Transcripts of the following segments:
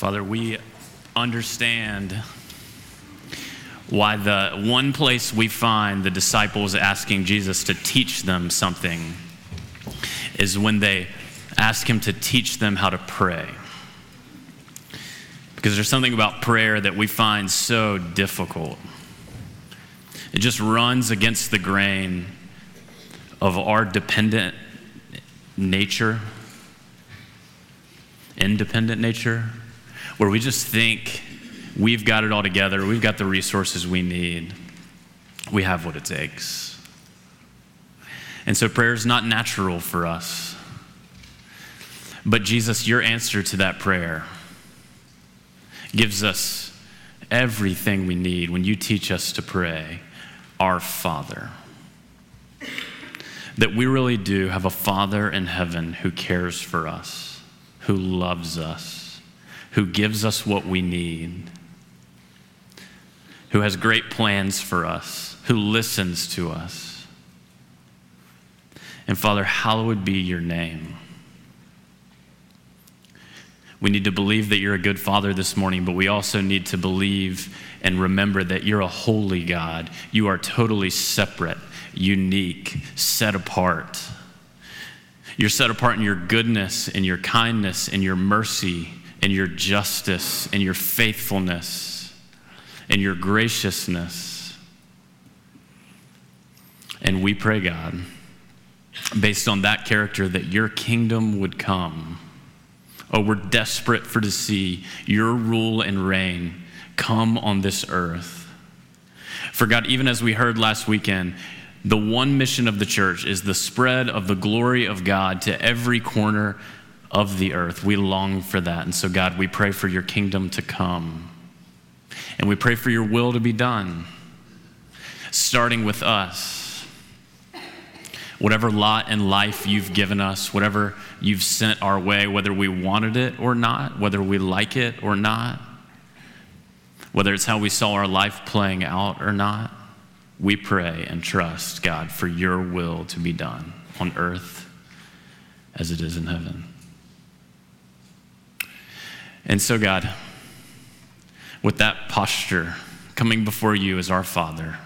Father, we understand why the one place we find the disciples asking Jesus to teach them something is when they ask him to teach them how to pray. Because there's something about prayer that we find so difficult. It just runs against the grain of our dependent nature, independent nature, where we just think we've got it all together, we've got the resources we need, we have what it takes. And so prayer is not natural for us. But Jesus, your answer to that prayer gives us everything we need when you teach us to pray, Our Father. That we really do have a Father in heaven who cares for us, who loves us, who gives us what we need who has great plans for us, who listens to us. And Father, hallowed be your name. We need to believe that you're a good father this morning, but we also need to believe and remember that you're a holy God. You are totally separate, unique, set apart. You're set apart in your goodness, in your kindness, in your mercy, in your justice, in your faithfulness and your graciousness. And we pray, God, based on that character, that your kingdom would come. Oh, we're desperate for to see your rule and reign come on this earth. For God, even as we heard last weekend, the one mission of the church is the spread of the glory of God to every corner of the earth. We long for that. And so, God, we pray for your kingdom to come. And we pray for your will to be done, starting with us. Whatever lot in life you've given us, whatever you've sent our way, whether we wanted it or not, whether we like it or not, whether it's how we saw our life playing out or not, we pray and trust, God, for your will to be done on earth as it is in heaven. And so, God, with that posture, coming before you as our Father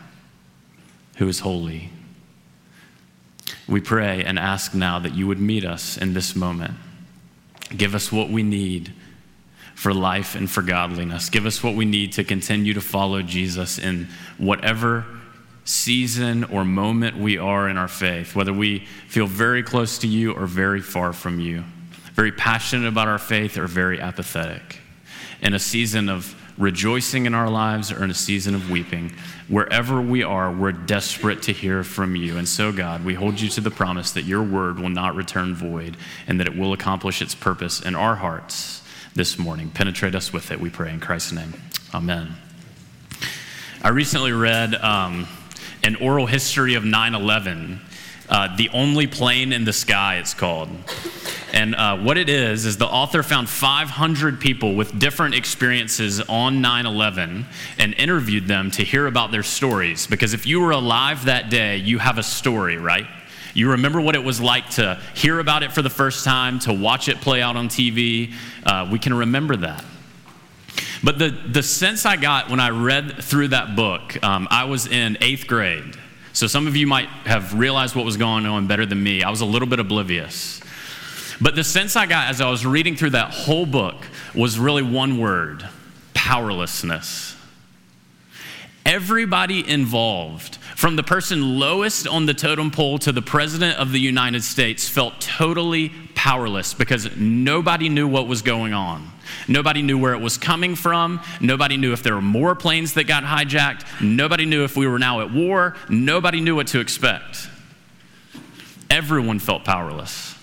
who is holy. We pray and ask now that you would meet us in this moment. Give us what we need for life and for godliness. Give us what we need to continue to follow Jesus in whatever season or moment we are in our faith, whether we feel very close to you or very far from you, very passionate about our faith or very apathetic. In a season of rejoicing in our lives or in a season of weeping, wherever we are, we're desperate to hear from you. And so, God, we hold you to the promise that your word will not return void and that it will accomplish its purpose in our hearts this morning. Penetrate us with it, we pray in Christ's name. Amen. I recently read um, an oral history of 9 11. Uh, the only plane in the sky, it's called. And uh, what it is, is the author found 500 people with different experiences on 9 11 and interviewed them to hear about their stories. Because if you were alive that day, you have a story, right? You remember what it was like to hear about it for the first time, to watch it play out on TV. Uh, we can remember that. But the, the sense I got when I read through that book, um, I was in eighth grade. So some of you might have realized what was going on better than me. I was a little bit oblivious. But the sense I got as I was reading through that whole book was really one word powerlessness. Everybody involved, from the person lowest on the totem pole to the president of the United States, felt totally powerless because nobody knew what was going on. Nobody knew where it was coming from. Nobody knew if there were more planes that got hijacked. Nobody knew if we were now at war. Nobody knew what to expect. Everyone felt powerless.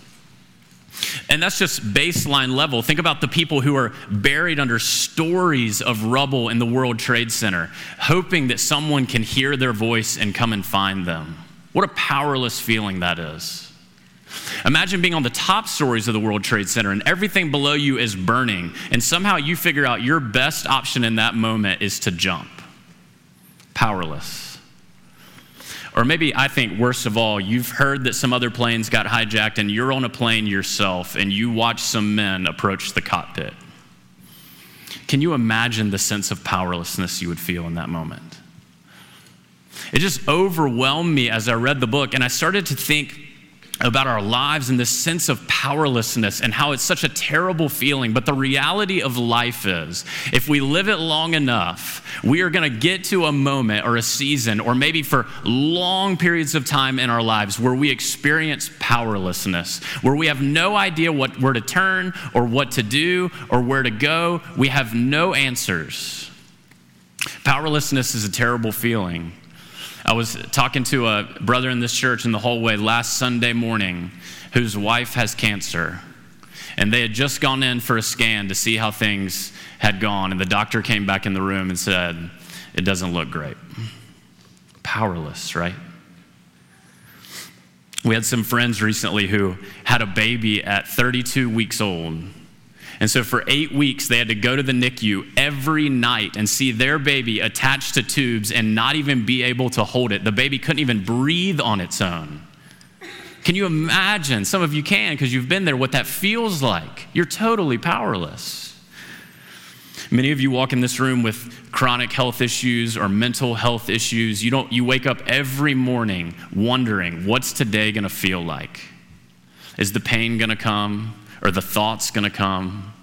And that's just baseline level. Think about the people who are buried under stories of rubble in the World Trade Center, hoping that someone can hear their voice and come and find them. What a powerless feeling that is. Imagine being on the top stories of the World Trade Center and everything below you is burning, and somehow you figure out your best option in that moment is to jump. Powerless. Or maybe I think worst of all, you've heard that some other planes got hijacked and you're on a plane yourself and you watch some men approach the cockpit. Can you imagine the sense of powerlessness you would feel in that moment? It just overwhelmed me as I read the book, and I started to think about our lives and this sense of powerlessness and how it's such a terrible feeling. But the reality of life is, if we live it long enough, we are going to get to a moment or a season, or maybe for long periods of time in our lives, where we experience powerlessness, where we have no idea what, where to turn or what to do or where to go. We have no answers. Powerlessness is a terrible feeling. I was talking to a brother in this church in the hallway last Sunday morning whose wife has cancer. And they had just gone in for a scan to see how things had gone. And the doctor came back in the room and said, It doesn't look great. Powerless, right? We had some friends recently who had a baby at 32 weeks old and so for eight weeks, they had to go to the NICU every night and see their baby attached to tubes and not even be able to hold it. The baby couldn't even breathe on its own. Can you imagine? Some of you can because you've been there, what that feels like. You're totally powerless. Many of you walk in this room with chronic health issues or mental health issues. You, don't, you wake up every morning wondering, what's today going to feel like? Is the pain going to come? Or the thoughts going to come?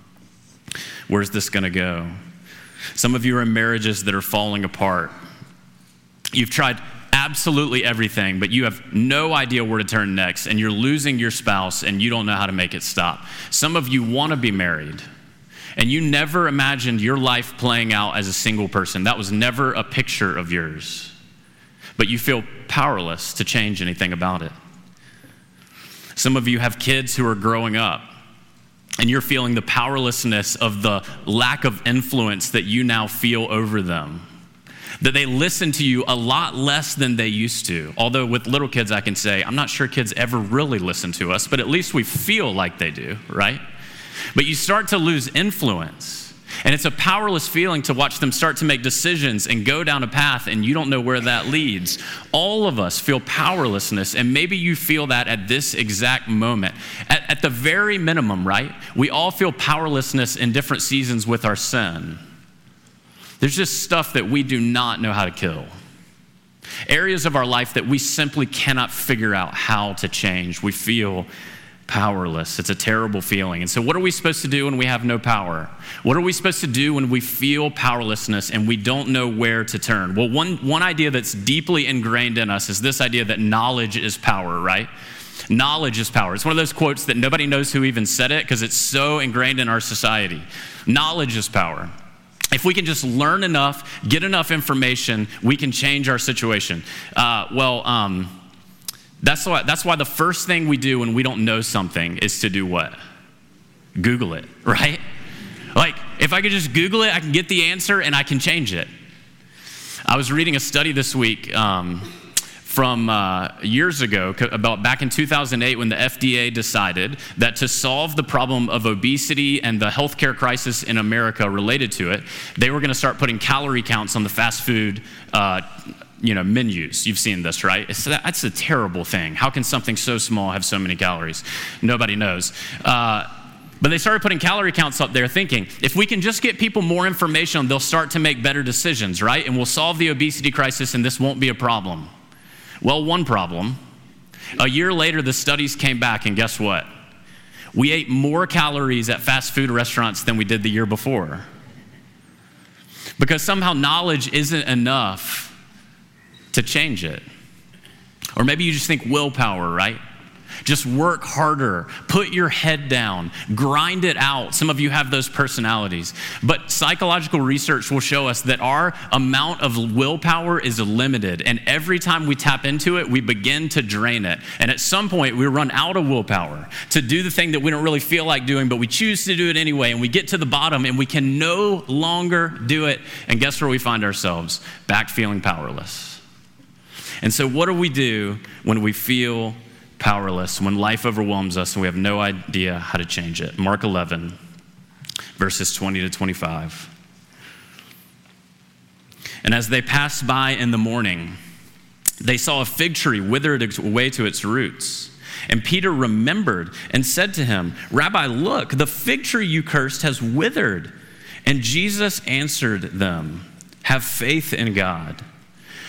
Where's this going to go? Some of you are in marriages that are falling apart. You've tried absolutely everything, but you have no idea where to turn next, and you're losing your spouse and you don't know how to make it stop. Some of you want to be married, and you never imagined your life playing out as a single person. That was never a picture of yours, but you feel powerless to change anything about it. Some of you have kids who are growing up and you're feeling the powerlessness of the lack of influence that you now feel over them. That they listen to you a lot less than they used to. Although, with little kids, I can say, I'm not sure kids ever really listen to us, but at least we feel like they do, right? But you start to lose influence. And it's a powerless feeling to watch them start to make decisions and go down a path and you don't know where that leads. All of us feel powerlessness, and maybe you feel that at this exact moment. At, at the very minimum, right? We all feel powerlessness in different seasons with our sin. There's just stuff that we do not know how to kill. Areas of our life that we simply cannot figure out how to change. We feel powerless. It's a terrible feeling. And so, what are we supposed to do when we have no power? What are we supposed to do when we feel powerlessness and we don't know where to turn? Well, one, one idea that's deeply ingrained in us is this idea that knowledge is power, right? Knowledge is power. It's one of those quotes that nobody knows who even said it because it's so ingrained in our society. Knowledge is power. If we can just learn enough, get enough information, we can change our situation. Uh, well, um, that's why, that's why the first thing we do when we don't know something is to do what? Google it, right? Like, if I could just Google it, I can get the answer and I can change it. I was reading a study this week um, from uh, years ago, about back in 2008, when the FDA decided that to solve the problem of obesity and the healthcare crisis in America related to it, they were going to start putting calorie counts on the fast food uh, you know, menus. You've seen this, right? It's, that's a terrible thing. How can something so small have so many calories? Nobody knows. Uh, but they started putting calorie counts up there, thinking if we can just get people more information, they'll start to make better decisions, right? And we'll solve the obesity crisis and this won't be a problem. Well, one problem. A year later, the studies came back, and guess what? We ate more calories at fast food restaurants than we did the year before. Because somehow knowledge isn't enough to change it. Or maybe you just think willpower, right? Just work harder, put your head down, grind it out. Some of you have those personalities. But psychological research will show us that our amount of willpower is limited. And every time we tap into it, we begin to drain it. And at some point, we run out of willpower to do the thing that we don't really feel like doing, but we choose to do it anyway. And we get to the bottom and we can no longer do it. And guess where we find ourselves? Back feeling powerless. And so, what do we do when we feel powerless, when life overwhelms us and we have no idea how to change it? Mark 11, verses 20 to 25. And as they passed by in the morning, they saw a fig tree withered away to its roots. And Peter remembered and said to him, Rabbi, look, the fig tree you cursed has withered. And Jesus answered them, Have faith in God.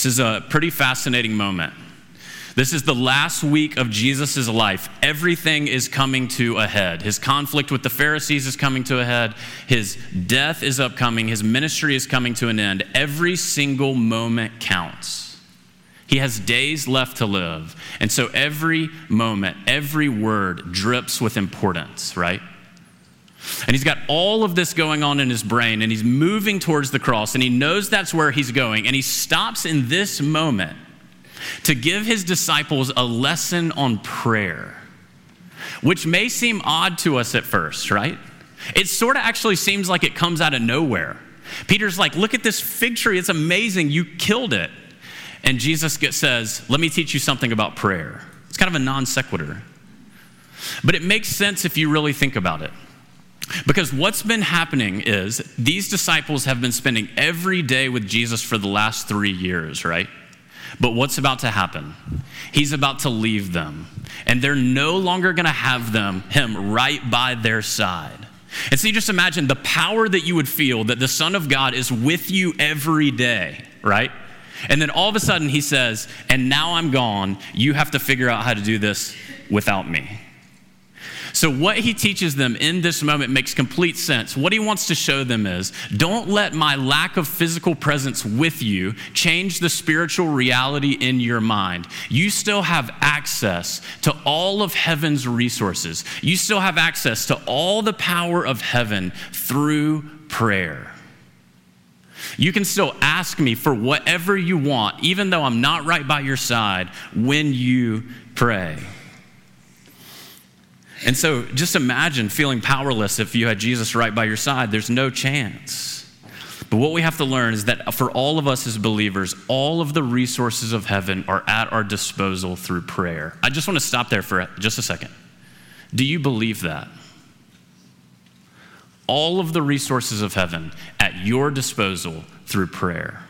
This is a pretty fascinating moment. This is the last week of Jesus' life. Everything is coming to a head. His conflict with the Pharisees is coming to a head. His death is upcoming. His ministry is coming to an end. Every single moment counts. He has days left to live. And so every moment, every word drips with importance, right? And he's got all of this going on in his brain, and he's moving towards the cross, and he knows that's where he's going. And he stops in this moment to give his disciples a lesson on prayer, which may seem odd to us at first, right? It sort of actually seems like it comes out of nowhere. Peter's like, Look at this fig tree, it's amazing, you killed it. And Jesus says, Let me teach you something about prayer. It's kind of a non sequitur. But it makes sense if you really think about it. Because what's been happening is these disciples have been spending every day with Jesus for the last three years, right? But what's about to happen? He's about to leave them, and they're no longer going to have them him right by their side. And so you just imagine the power that you would feel that the Son of God is with you every day, right? And then all of a sudden he says, "And now I'm gone. You have to figure out how to do this without me." So, what he teaches them in this moment makes complete sense. What he wants to show them is don't let my lack of physical presence with you change the spiritual reality in your mind. You still have access to all of heaven's resources, you still have access to all the power of heaven through prayer. You can still ask me for whatever you want, even though I'm not right by your side, when you pray. And so just imagine feeling powerless if you had Jesus right by your side. There's no chance. But what we have to learn is that for all of us as believers, all of the resources of heaven are at our disposal through prayer. I just want to stop there for just a second. Do you believe that? All of the resources of heaven at your disposal through prayer.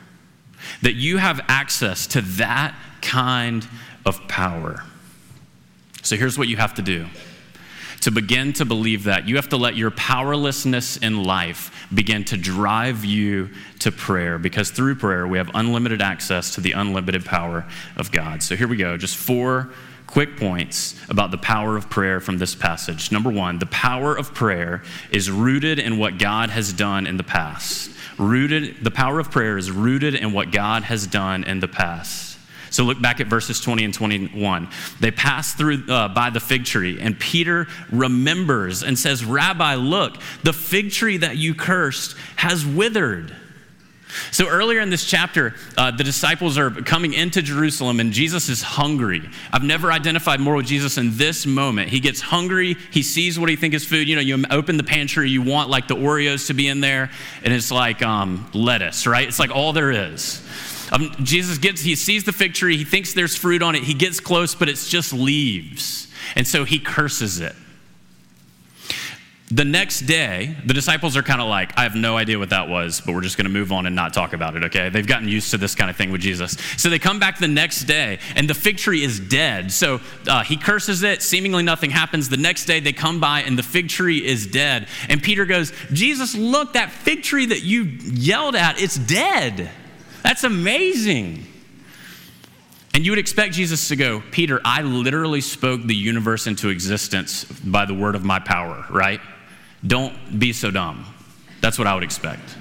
That you have access to that kind of power. So here's what you have to do to begin to believe that, you have to let your powerlessness in life begin to drive you to prayer because through prayer we have unlimited access to the unlimited power of God. So here we go, just four quick points about the power of prayer from this passage. Number one, the power of prayer is rooted in what God has done in the past. Rooted, the power of prayer is rooted in what God has done in the past. So look back at verses 20 and 21. They pass through uh, by the fig tree, and Peter remembers and says, Rabbi, look, the fig tree that you cursed has withered. So earlier in this chapter, uh, the disciples are coming into Jerusalem and Jesus is hungry. I've never identified more with Jesus in this moment. He gets hungry. He sees what he thinks is food. You know, you open the pantry, you want like the Oreos to be in there, and it's like um, lettuce, right? It's like all there is. Um, Jesus gets, he sees the fig tree, he thinks there's fruit on it, he gets close, but it's just leaves. And so he curses it. The next day, the disciples are kind of like, I have no idea what that was, but we're just going to move on and not talk about it, okay? They've gotten used to this kind of thing with Jesus. So they come back the next day, and the fig tree is dead. So uh, he curses it, seemingly nothing happens. The next day, they come by, and the fig tree is dead. And Peter goes, Jesus, look, that fig tree that you yelled at, it's dead. That's amazing. And you would expect Jesus to go, Peter, I literally spoke the universe into existence by the word of my power, right? Don't be so dumb. That's what I would expect.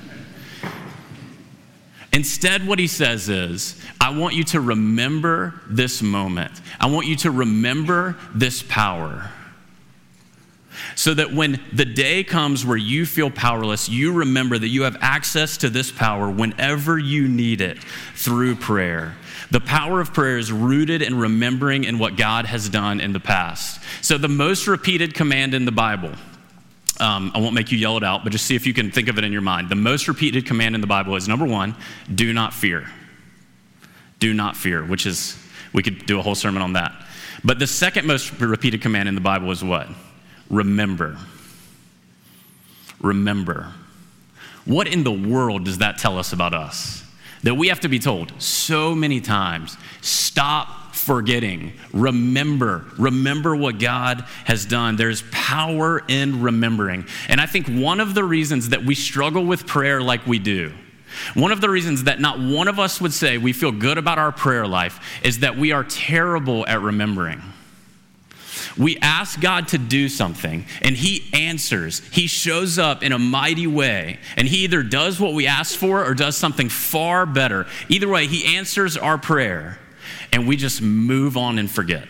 Instead, what he says is, I want you to remember this moment. I want you to remember this power so that when the day comes where you feel powerless, you remember that you have access to this power whenever you need it through prayer. The power of prayer is rooted in remembering in what God has done in the past. So, the most repeated command in the Bible Um, I won't make you yell it out, but just see if you can think of it in your mind. The most repeated command in the Bible is number one, do not fear. Do not fear, which is, we could do a whole sermon on that. But the second most repeated command in the Bible is what? Remember. Remember. What in the world does that tell us about us? That we have to be told so many times stop forgetting. Remember. Remember what God has done. There's power in remembering. And I think one of the reasons that we struggle with prayer like we do, one of the reasons that not one of us would say we feel good about our prayer life is that we are terrible at remembering. We ask God to do something, and He answers. He shows up in a mighty way, and He either does what we ask for or does something far better. Either way, He answers our prayer, and we just move on and forget.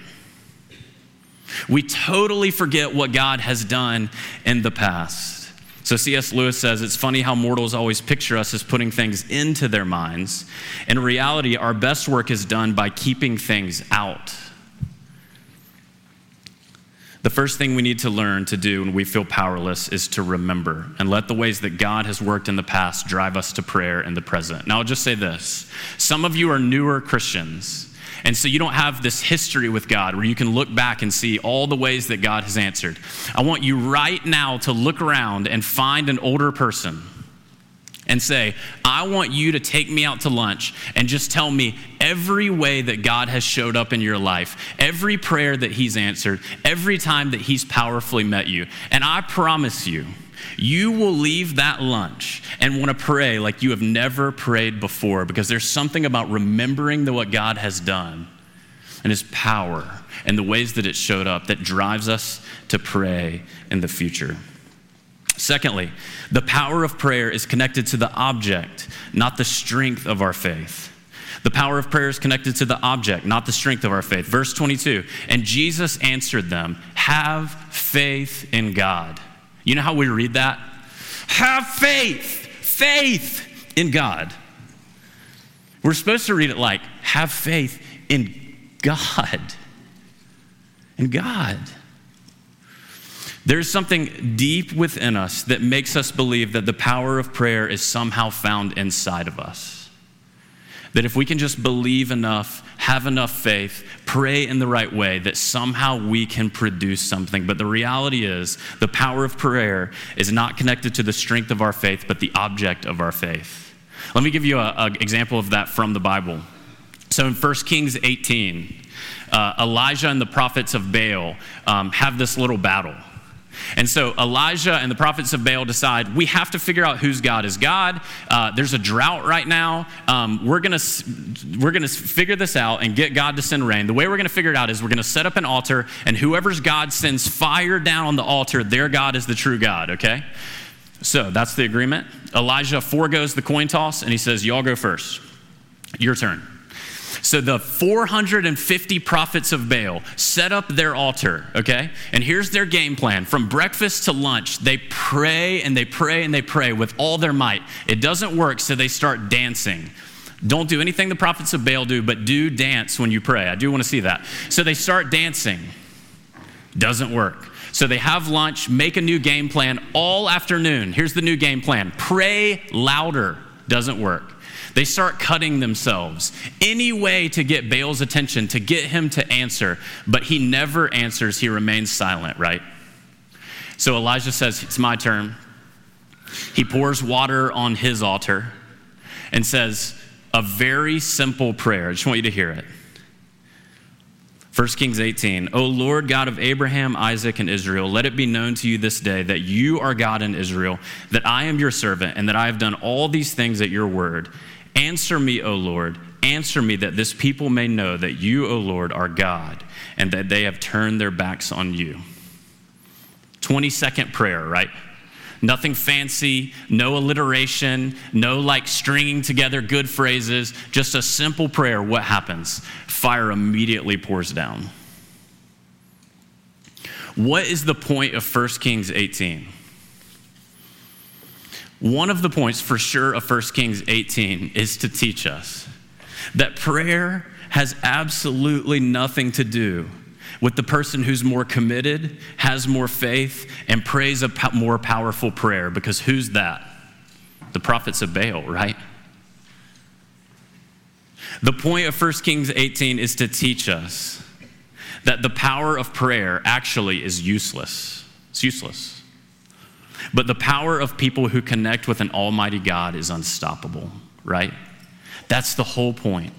We totally forget what God has done in the past. So, C.S. Lewis says it's funny how mortals always picture us as putting things into their minds. In reality, our best work is done by keeping things out. The first thing we need to learn to do when we feel powerless is to remember and let the ways that God has worked in the past drive us to prayer in the present. Now, I'll just say this some of you are newer Christians. And so you don't have this history with God where you can look back and see all the ways that God has answered. I want you right now to look around and find an older person and say, I want you to take me out to lunch and just tell me every way that God has showed up in your life, every prayer that He's answered, every time that He's powerfully met you. And I promise you, you will leave that lunch and want to pray like you have never prayed before because there's something about remembering the, what God has done and His power and the ways that it showed up that drives us to pray in the future. Secondly, the power of prayer is connected to the object, not the strength of our faith. The power of prayer is connected to the object, not the strength of our faith. Verse 22 And Jesus answered them, Have faith in God. You know how we read that? Have faith, faith in God. We're supposed to read it like, Have faith in God. In God. There's something deep within us that makes us believe that the power of prayer is somehow found inside of us. That if we can just believe enough, have enough faith, pray in the right way, that somehow we can produce something. But the reality is, the power of prayer is not connected to the strength of our faith, but the object of our faith. Let me give you an example of that from the Bible. So in 1 Kings 18, uh, Elijah and the prophets of Baal um, have this little battle. And so Elijah and the prophets of Baal decide we have to figure out whose God is God. Uh, there's a drought right now. Um, we're going we're gonna figure this out and get God to send rain. The way we're going to figure it out is we're going to set up an altar, and whoever's God sends fire down on the altar, their God is the true God, okay? So that's the agreement. Elijah foregoes the coin toss, and he says, Y'all go first. Your turn. So the 450 prophets of Baal set up their altar, okay? And here's their game plan. From breakfast to lunch, they pray and they pray and they pray with all their might. It doesn't work, so they start dancing. Don't do anything the prophets of Baal do, but do dance when you pray. I do want to see that. So they start dancing. Doesn't work. So they have lunch, make a new game plan all afternoon. Here's the new game plan pray louder. Doesn't work. They start cutting themselves. Any way to get Baal's attention, to get him to answer, but he never answers. He remains silent, right? So Elijah says, It's my turn. He pours water on his altar and says, A very simple prayer. I just want you to hear it. 1 Kings 18, O Lord God of Abraham, Isaac, and Israel, let it be known to you this day that you are God in Israel, that I am your servant, and that I have done all these things at your word. Answer me, O Lord. Answer me that this people may know that you, O Lord, are God and that they have turned their backs on you. 20 second prayer, right? Nothing fancy, no alliteration, no like stringing together good phrases, just a simple prayer. What happens? Fire immediately pours down. What is the point of 1 Kings 18? One of the points for sure of 1 Kings 18 is to teach us that prayer has absolutely nothing to do with the person who's more committed, has more faith, and prays a more powerful prayer. Because who's that? The prophets of Baal, right? The point of 1 Kings 18 is to teach us that the power of prayer actually is useless. It's useless. But the power of people who connect with an almighty God is unstoppable, right? That's the whole point.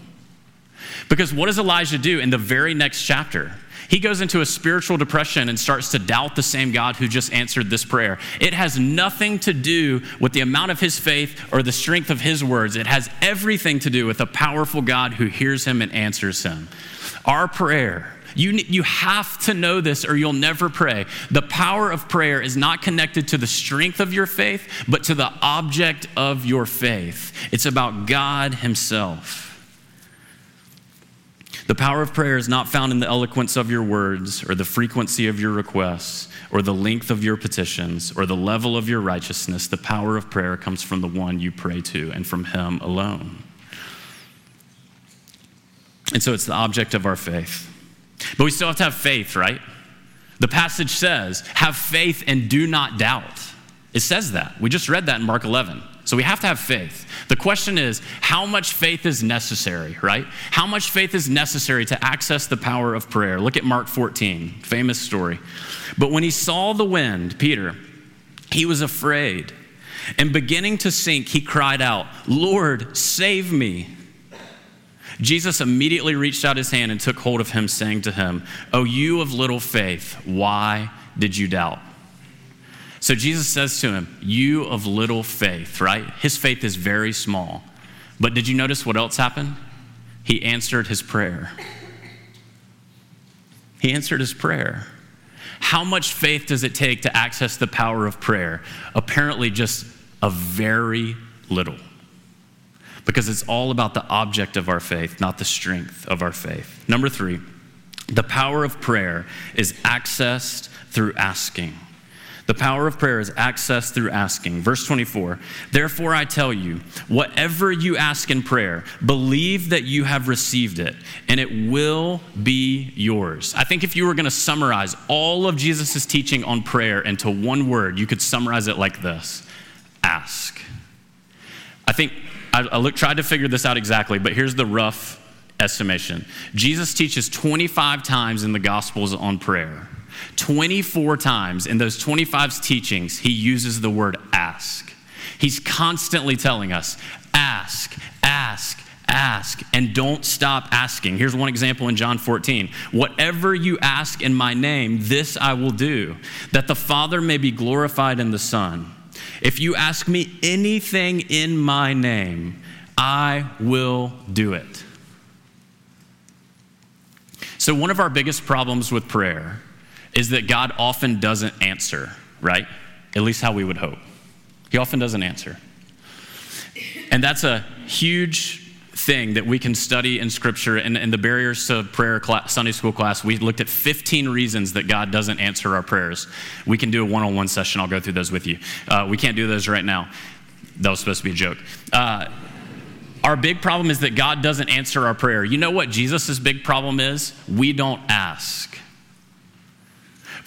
Because what does Elijah do in the very next chapter? He goes into a spiritual depression and starts to doubt the same God who just answered this prayer. It has nothing to do with the amount of his faith or the strength of his words. It has everything to do with a powerful God who hears him and answers him. Our prayer, you, you have to know this or you'll never pray. The power of prayer is not connected to the strength of your faith, but to the object of your faith. It's about God Himself. The power of prayer is not found in the eloquence of your words or the frequency of your requests or the length of your petitions or the level of your righteousness. The power of prayer comes from the one you pray to and from Him alone. And so it's the object of our faith. But we still have to have faith, right? The passage says, have faith and do not doubt. It says that. We just read that in Mark 11. So we have to have faith. The question is, how much faith is necessary, right? How much faith is necessary to access the power of prayer? Look at Mark 14, famous story. But when he saw the wind, Peter, he was afraid. And beginning to sink, he cried out, Lord, save me. Jesus immediately reached out his hand and took hold of him, saying to him, O you of little faith, why did you doubt? So Jesus says to him, You of little faith, right? His faith is very small. But did you notice what else happened? He answered his prayer. He answered his prayer. How much faith does it take to access the power of prayer? Apparently, just a very little. Because it's all about the object of our faith, not the strength of our faith. Number three, the power of prayer is accessed through asking. The power of prayer is accessed through asking. Verse 24, therefore I tell you, whatever you ask in prayer, believe that you have received it, and it will be yours. I think if you were going to summarize all of Jesus' teaching on prayer into one word, you could summarize it like this ask. I think I, I look, tried to figure this out exactly, but here's the rough estimation Jesus teaches 25 times in the Gospels on prayer. 24 times in those 25 teachings, he uses the word ask. He's constantly telling us ask, ask, ask, and don't stop asking. Here's one example in John 14 Whatever you ask in my name, this I will do, that the Father may be glorified in the Son. If you ask me anything in my name, I will do it. So, one of our biggest problems with prayer is that God often doesn't answer, right? At least how we would hope. He often doesn't answer. And that's a huge thing that we can study in Scripture. In, in the Barriers to Prayer class, Sunday school class, we looked at 15 reasons that God doesn't answer our prayers. We can do a one on one session. I'll go through those with you. Uh, we can't do those right now. That was supposed to be a joke. Uh, our big problem is that God doesn't answer our prayer. You know what Jesus' big problem is? We don't ask.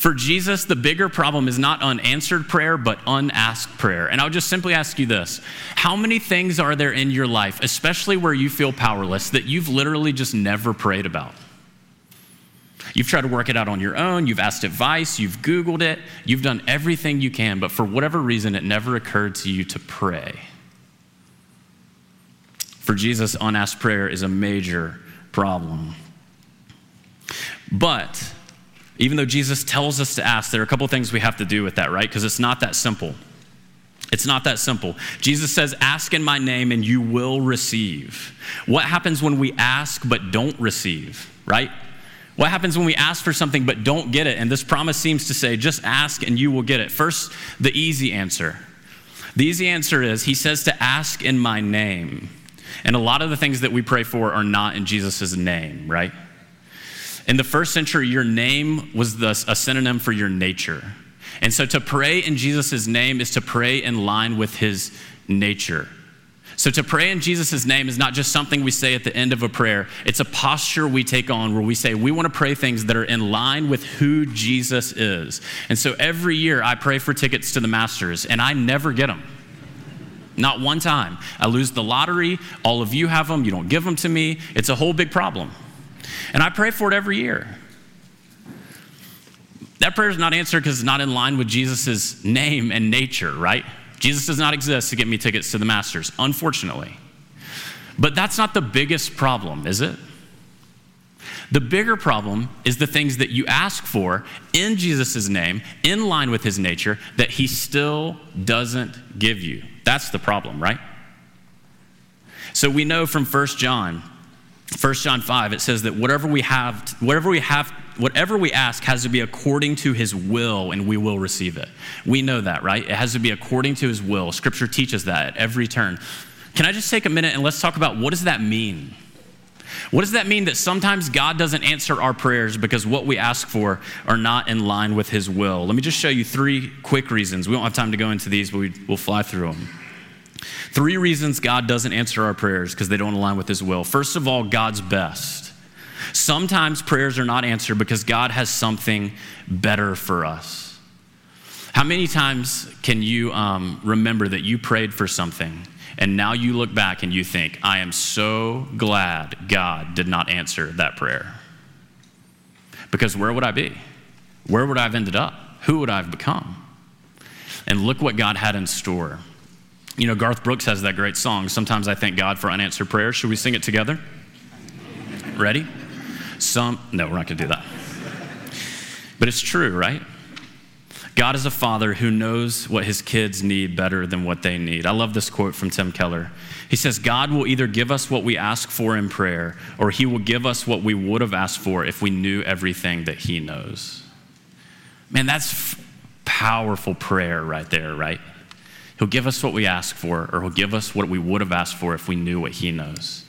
For Jesus, the bigger problem is not unanswered prayer, but unasked prayer. And I'll just simply ask you this How many things are there in your life, especially where you feel powerless, that you've literally just never prayed about? You've tried to work it out on your own, you've asked advice, you've Googled it, you've done everything you can, but for whatever reason, it never occurred to you to pray. For Jesus, unasked prayer is a major problem. But even though Jesus tells us to ask, there are a couple things we have to do with that, right? Because it's not that simple. It's not that simple. Jesus says, Ask in my name and you will receive. What happens when we ask but don't receive, right? What happens when we ask for something but don't get it? And this promise seems to say, just ask and you will get it. First, the easy answer. The easy answer is, He says to ask in my name. And a lot of the things that we pray for are not in Jesus' name, right? In the first century, your name was the, a synonym for your nature. And so to pray in Jesus' name is to pray in line with his nature. So, to pray in Jesus' name is not just something we say at the end of a prayer, it's a posture we take on where we say we want to pray things that are in line with who Jesus is. And so, every year I pray for tickets to the Masters, and I never get them. Not one time. I lose the lottery, all of you have them, you don't give them to me. It's a whole big problem. And I pray for it every year. That prayer is not answered because it's not in line with Jesus' name and nature, right? Jesus does not exist to get me tickets to the Masters, unfortunately. But that's not the biggest problem, is it? The bigger problem is the things that you ask for in Jesus' name, in line with his nature, that he still doesn't give you. That's the problem, right? So we know from 1 John, 1 John 5, it says that whatever we have, whatever we have whatever we ask has to be according to his will and we will receive it. We know that, right? It has to be according to his will. Scripture teaches that at every turn. Can I just take a minute and let's talk about what does that mean? What does that mean that sometimes God doesn't answer our prayers because what we ask for are not in line with his will? Let me just show you three quick reasons. We don't have time to go into these, but we, will fly through them. Three reasons God doesn't answer our prayers because they don't align with his will. First of all, God's best. Sometimes prayers are not answered because God has something better for us. How many times can you um, remember that you prayed for something and now you look back and you think, I am so glad God did not answer that prayer? Because where would I be? Where would I have ended up? Who would I have become? And look what God had in store. You know, Garth Brooks has that great song, Sometimes I Thank God for Unanswered Prayers. Should we sing it together? Ready? Some, no, we're not going to do that. But it's true, right? God is a father who knows what his kids need better than what they need. I love this quote from Tim Keller. He says, God will either give us what we ask for in prayer, or he will give us what we would have asked for if we knew everything that he knows. Man, that's powerful prayer right there, right? He'll give us what we ask for, or he'll give us what we would have asked for if we knew what he knows.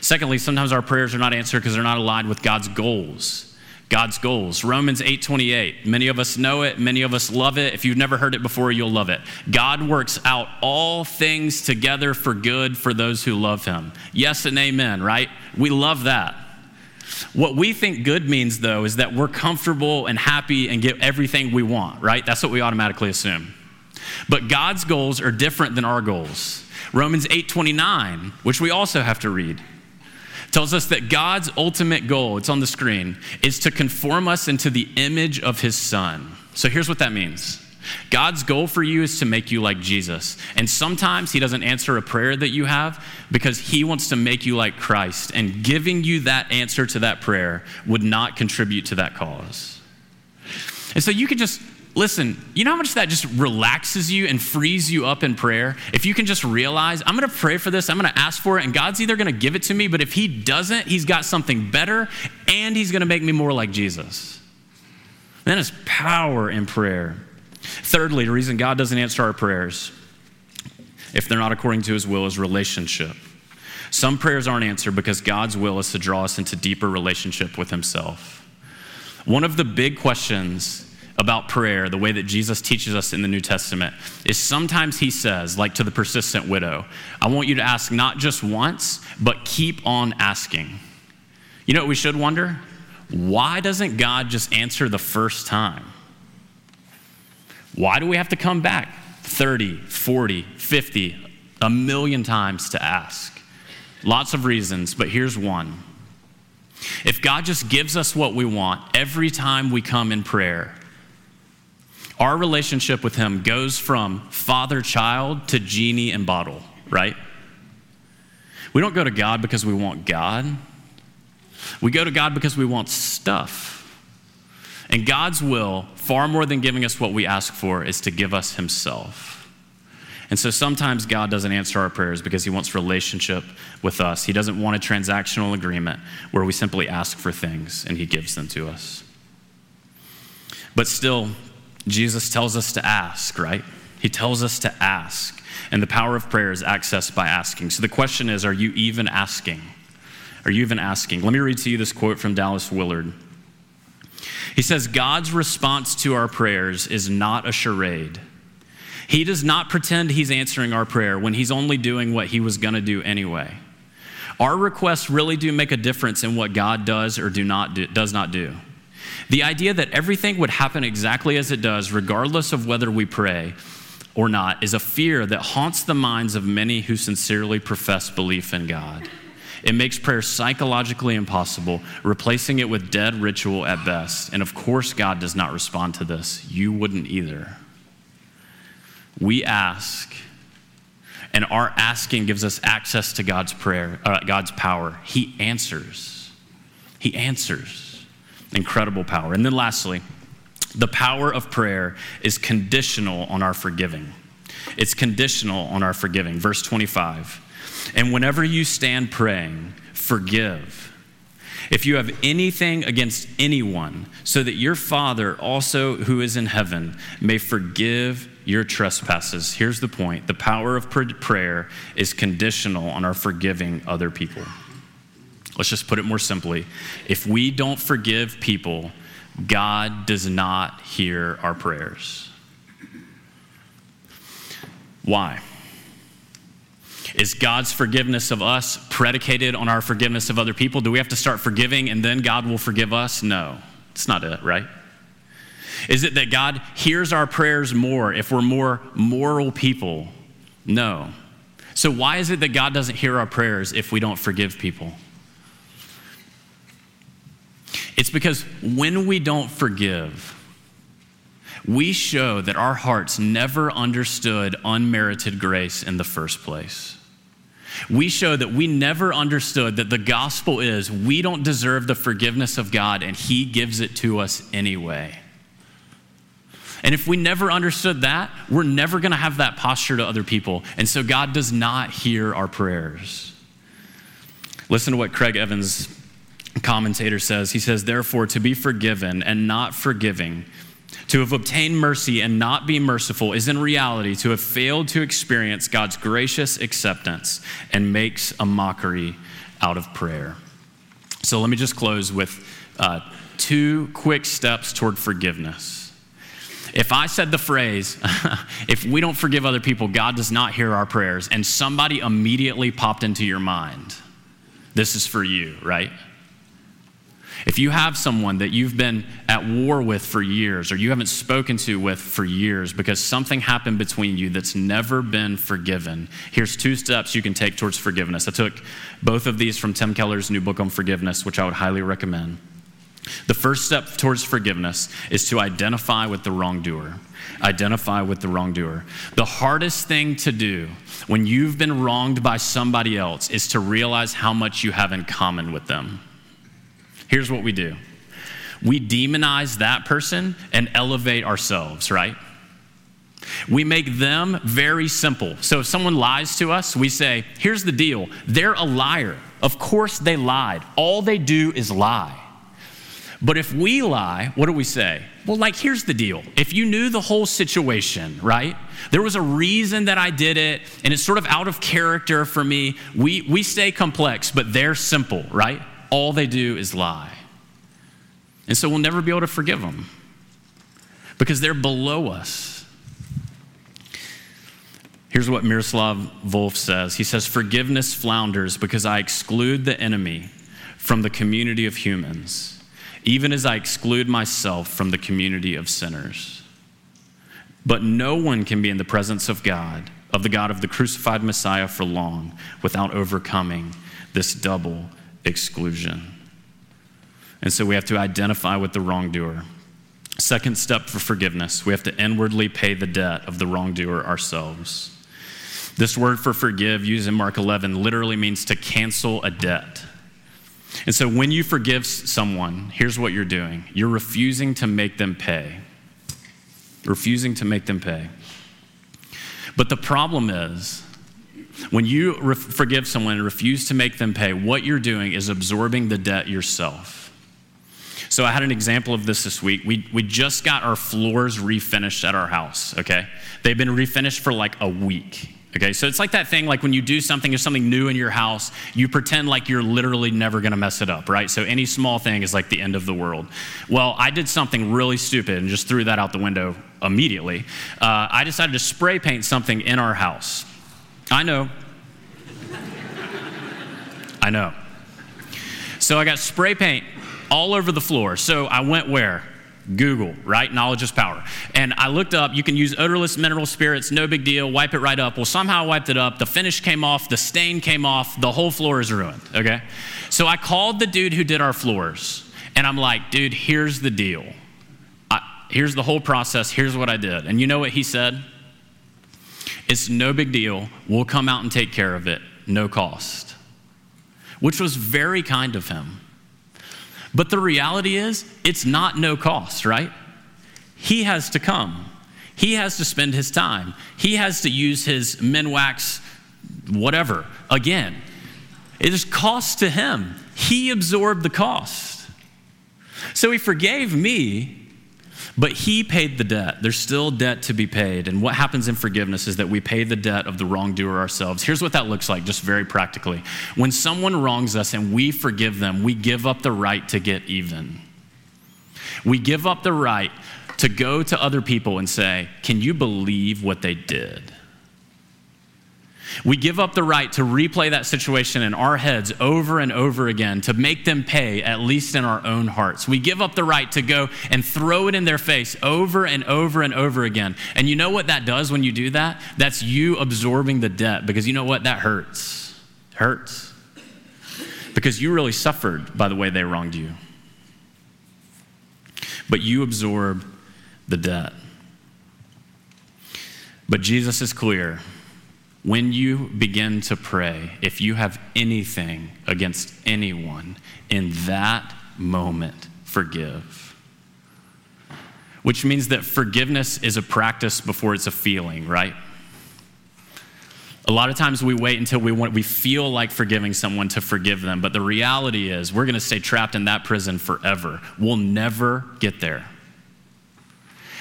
Secondly, sometimes our prayers are not answered because they're not aligned with God's goals. God's goals. Romans 8:28. Many of us know it, many of us love it. If you've never heard it before, you'll love it. God works out all things together for good for those who love him. Yes and amen, right? We love that. What we think good means though is that we're comfortable and happy and get everything we want, right? That's what we automatically assume. But God's goals are different than our goals. Romans 8:29, which we also have to read tells us that God's ultimate goal, it's on the screen, is to conform us into the image of his son. So here's what that means. God's goal for you is to make you like Jesus. And sometimes he doesn't answer a prayer that you have because he wants to make you like Christ. And giving you that answer to that prayer would not contribute to that cause. And so you can just Listen, you know how much that just relaxes you and frees you up in prayer? If you can just realize, I'm gonna pray for this, I'm gonna ask for it, and God's either gonna give it to me, but if He doesn't, He's got something better, and He's gonna make me more like Jesus. Then it's power in prayer. Thirdly, the reason God doesn't answer our prayers, if they're not according to His will, is relationship. Some prayers aren't answered because God's will is to draw us into deeper relationship with Himself. One of the big questions about prayer, the way that Jesus teaches us in the New Testament, is sometimes he says, like to the persistent widow, I want you to ask not just once, but keep on asking. You know what we should wonder? Why doesn't God just answer the first time? Why do we have to come back 30, 40, 50, a million times to ask? Lots of reasons, but here's one. If God just gives us what we want every time we come in prayer, our relationship with Him goes from father child to genie and bottle, right? We don't go to God because we want God. We go to God because we want stuff. And God's will, far more than giving us what we ask for, is to give us Himself. And so sometimes God doesn't answer our prayers because He wants relationship with us. He doesn't want a transactional agreement where we simply ask for things and He gives them to us. But still, Jesus tells us to ask, right? He tells us to ask. And the power of prayer is accessed by asking. So the question is are you even asking? Are you even asking? Let me read to you this quote from Dallas Willard. He says, God's response to our prayers is not a charade. He does not pretend he's answering our prayer when he's only doing what he was going to do anyway. Our requests really do make a difference in what God does or do not do, does not do. The idea that everything would happen exactly as it does, regardless of whether we pray or not, is a fear that haunts the minds of many who sincerely profess belief in God. It makes prayer psychologically impossible, replacing it with dead ritual at best. And of course, God does not respond to this. You wouldn't either. We ask, and our asking gives us access to God's prayer, uh, God's power. He answers. He answers. Incredible power. And then lastly, the power of prayer is conditional on our forgiving. It's conditional on our forgiving. Verse 25. And whenever you stand praying, forgive if you have anything against anyone, so that your Father also who is in heaven may forgive your trespasses. Here's the point the power of prayer is conditional on our forgiving other people. Let's just put it more simply. If we don't forgive people, God does not hear our prayers. Why? Is God's forgiveness of us predicated on our forgiveness of other people? Do we have to start forgiving and then God will forgive us? No, it's not it, right? Is it that God hears our prayers more if we're more moral people? No. So, why is it that God doesn't hear our prayers if we don't forgive people? It's because when we don't forgive, we show that our hearts never understood unmerited grace in the first place. We show that we never understood that the gospel is we don't deserve the forgiveness of God and He gives it to us anyway. And if we never understood that, we're never going to have that posture to other people. And so God does not hear our prayers. Listen to what Craig Evans, commentator, says. He says, Therefore, to be forgiven and not forgiving to have obtained mercy and not be merciful is in reality to have failed to experience God's gracious acceptance and makes a mockery out of prayer. So let me just close with uh, two quick steps toward forgiveness. If I said the phrase, if we don't forgive other people, God does not hear our prayers, and somebody immediately popped into your mind, this is for you, right? If you have someone that you've been at war with for years or you haven't spoken to with for years because something happened between you that's never been forgiven, here's two steps you can take towards forgiveness. I took both of these from Tim Keller's new book on forgiveness, which I would highly recommend. The first step towards forgiveness is to identify with the wrongdoer. Identify with the wrongdoer. The hardest thing to do when you've been wronged by somebody else is to realize how much you have in common with them. Here's what we do we demonize that person and elevate ourselves, right? We make them very simple. So if someone lies to us, we say, here's the deal they're a liar. Of course they lied. All they do is lie. But if we lie, what do we say? Well, like, here's the deal. If you knew the whole situation, right? There was a reason that I did it, and it's sort of out of character for me. We, we stay complex, but they're simple, right? All they do is lie. And so we'll never be able to forgive them because they're below us. Here's what Miroslav Volf says He says, Forgiveness flounders because I exclude the enemy from the community of humans, even as I exclude myself from the community of sinners. But no one can be in the presence of God, of the God of the crucified Messiah, for long without overcoming this double exclusion. And so we have to identify with the wrongdoer. Second step for forgiveness, we have to inwardly pay the debt of the wrongdoer ourselves. This word for forgive, used in Mark 11, literally means to cancel a debt. And so when you forgive someone, here's what you're doing you're refusing to make them pay. Refusing to make them pay. But the problem is, when you re- forgive someone and refuse to make them pay, what you're doing is absorbing the debt yourself. So I had an example of this this week. We, we just got our floors refinished at our house, okay? They've been refinished for like a week, Okay, so it's like that thing like when you do something or something new in your house, you pretend like you're literally never gonna mess it up, right? So any small thing is like the end of the world. Well, I did something really stupid and just threw that out the window immediately. Uh, I decided to spray paint something in our house. I know. I know. So I got spray paint all over the floor. So I went where? Google, right? Knowledge is power. And I looked up, you can use odorless mineral spirits, no big deal, wipe it right up. Well, somehow I wiped it up. The finish came off, the stain came off, the whole floor is ruined, okay? So I called the dude who did our floors, and I'm like, dude, here's the deal. I, here's the whole process, here's what I did. And you know what he said? It's no big deal. We'll come out and take care of it, no cost. Which was very kind of him. But the reality is, it's not no cost, right? He has to come. He has to spend his time. He has to use his Minwax, whatever, again. It is cost to him. He absorbed the cost. So he forgave me but he paid the debt. There's still debt to be paid. And what happens in forgiveness is that we pay the debt of the wrongdoer ourselves. Here's what that looks like, just very practically. When someone wrongs us and we forgive them, we give up the right to get even. We give up the right to go to other people and say, Can you believe what they did? We give up the right to replay that situation in our heads over and over again, to make them pay, at least in our own hearts. We give up the right to go and throw it in their face over and over and over again. And you know what that does when you do that? That's you absorbing the debt because you know what? That hurts. hurts. Because you really suffered by the way they wronged you. But you absorb the debt. But Jesus is clear when you begin to pray, if you have anything against anyone, in that moment, forgive. Which means that forgiveness is a practice before it's a feeling, right? A lot of times we wait until we want, we feel like forgiving someone to forgive them, but the reality is we're going to stay trapped in that prison forever. We'll never get there.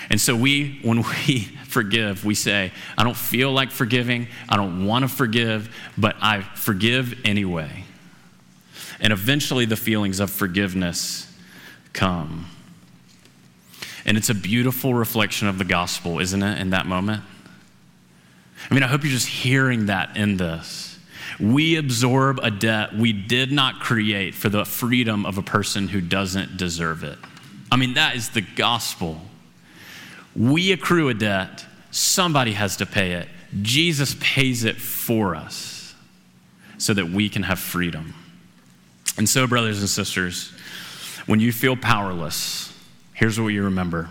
And so we, when we forgive, we say, I don't feel like forgiving, I don't want to forgive, but I forgive anyway. And eventually the feelings of forgiveness come. And it's a beautiful reflection of the gospel, isn't it, in that moment? I mean, I hope you're just hearing that in this. We absorb a debt we did not create for the freedom of a person who doesn't deserve it. I mean, that is the gospel. We accrue a debt, somebody has to pay it. Jesus pays it for us so that we can have freedom. And so, brothers and sisters, when you feel powerless, here's what you remember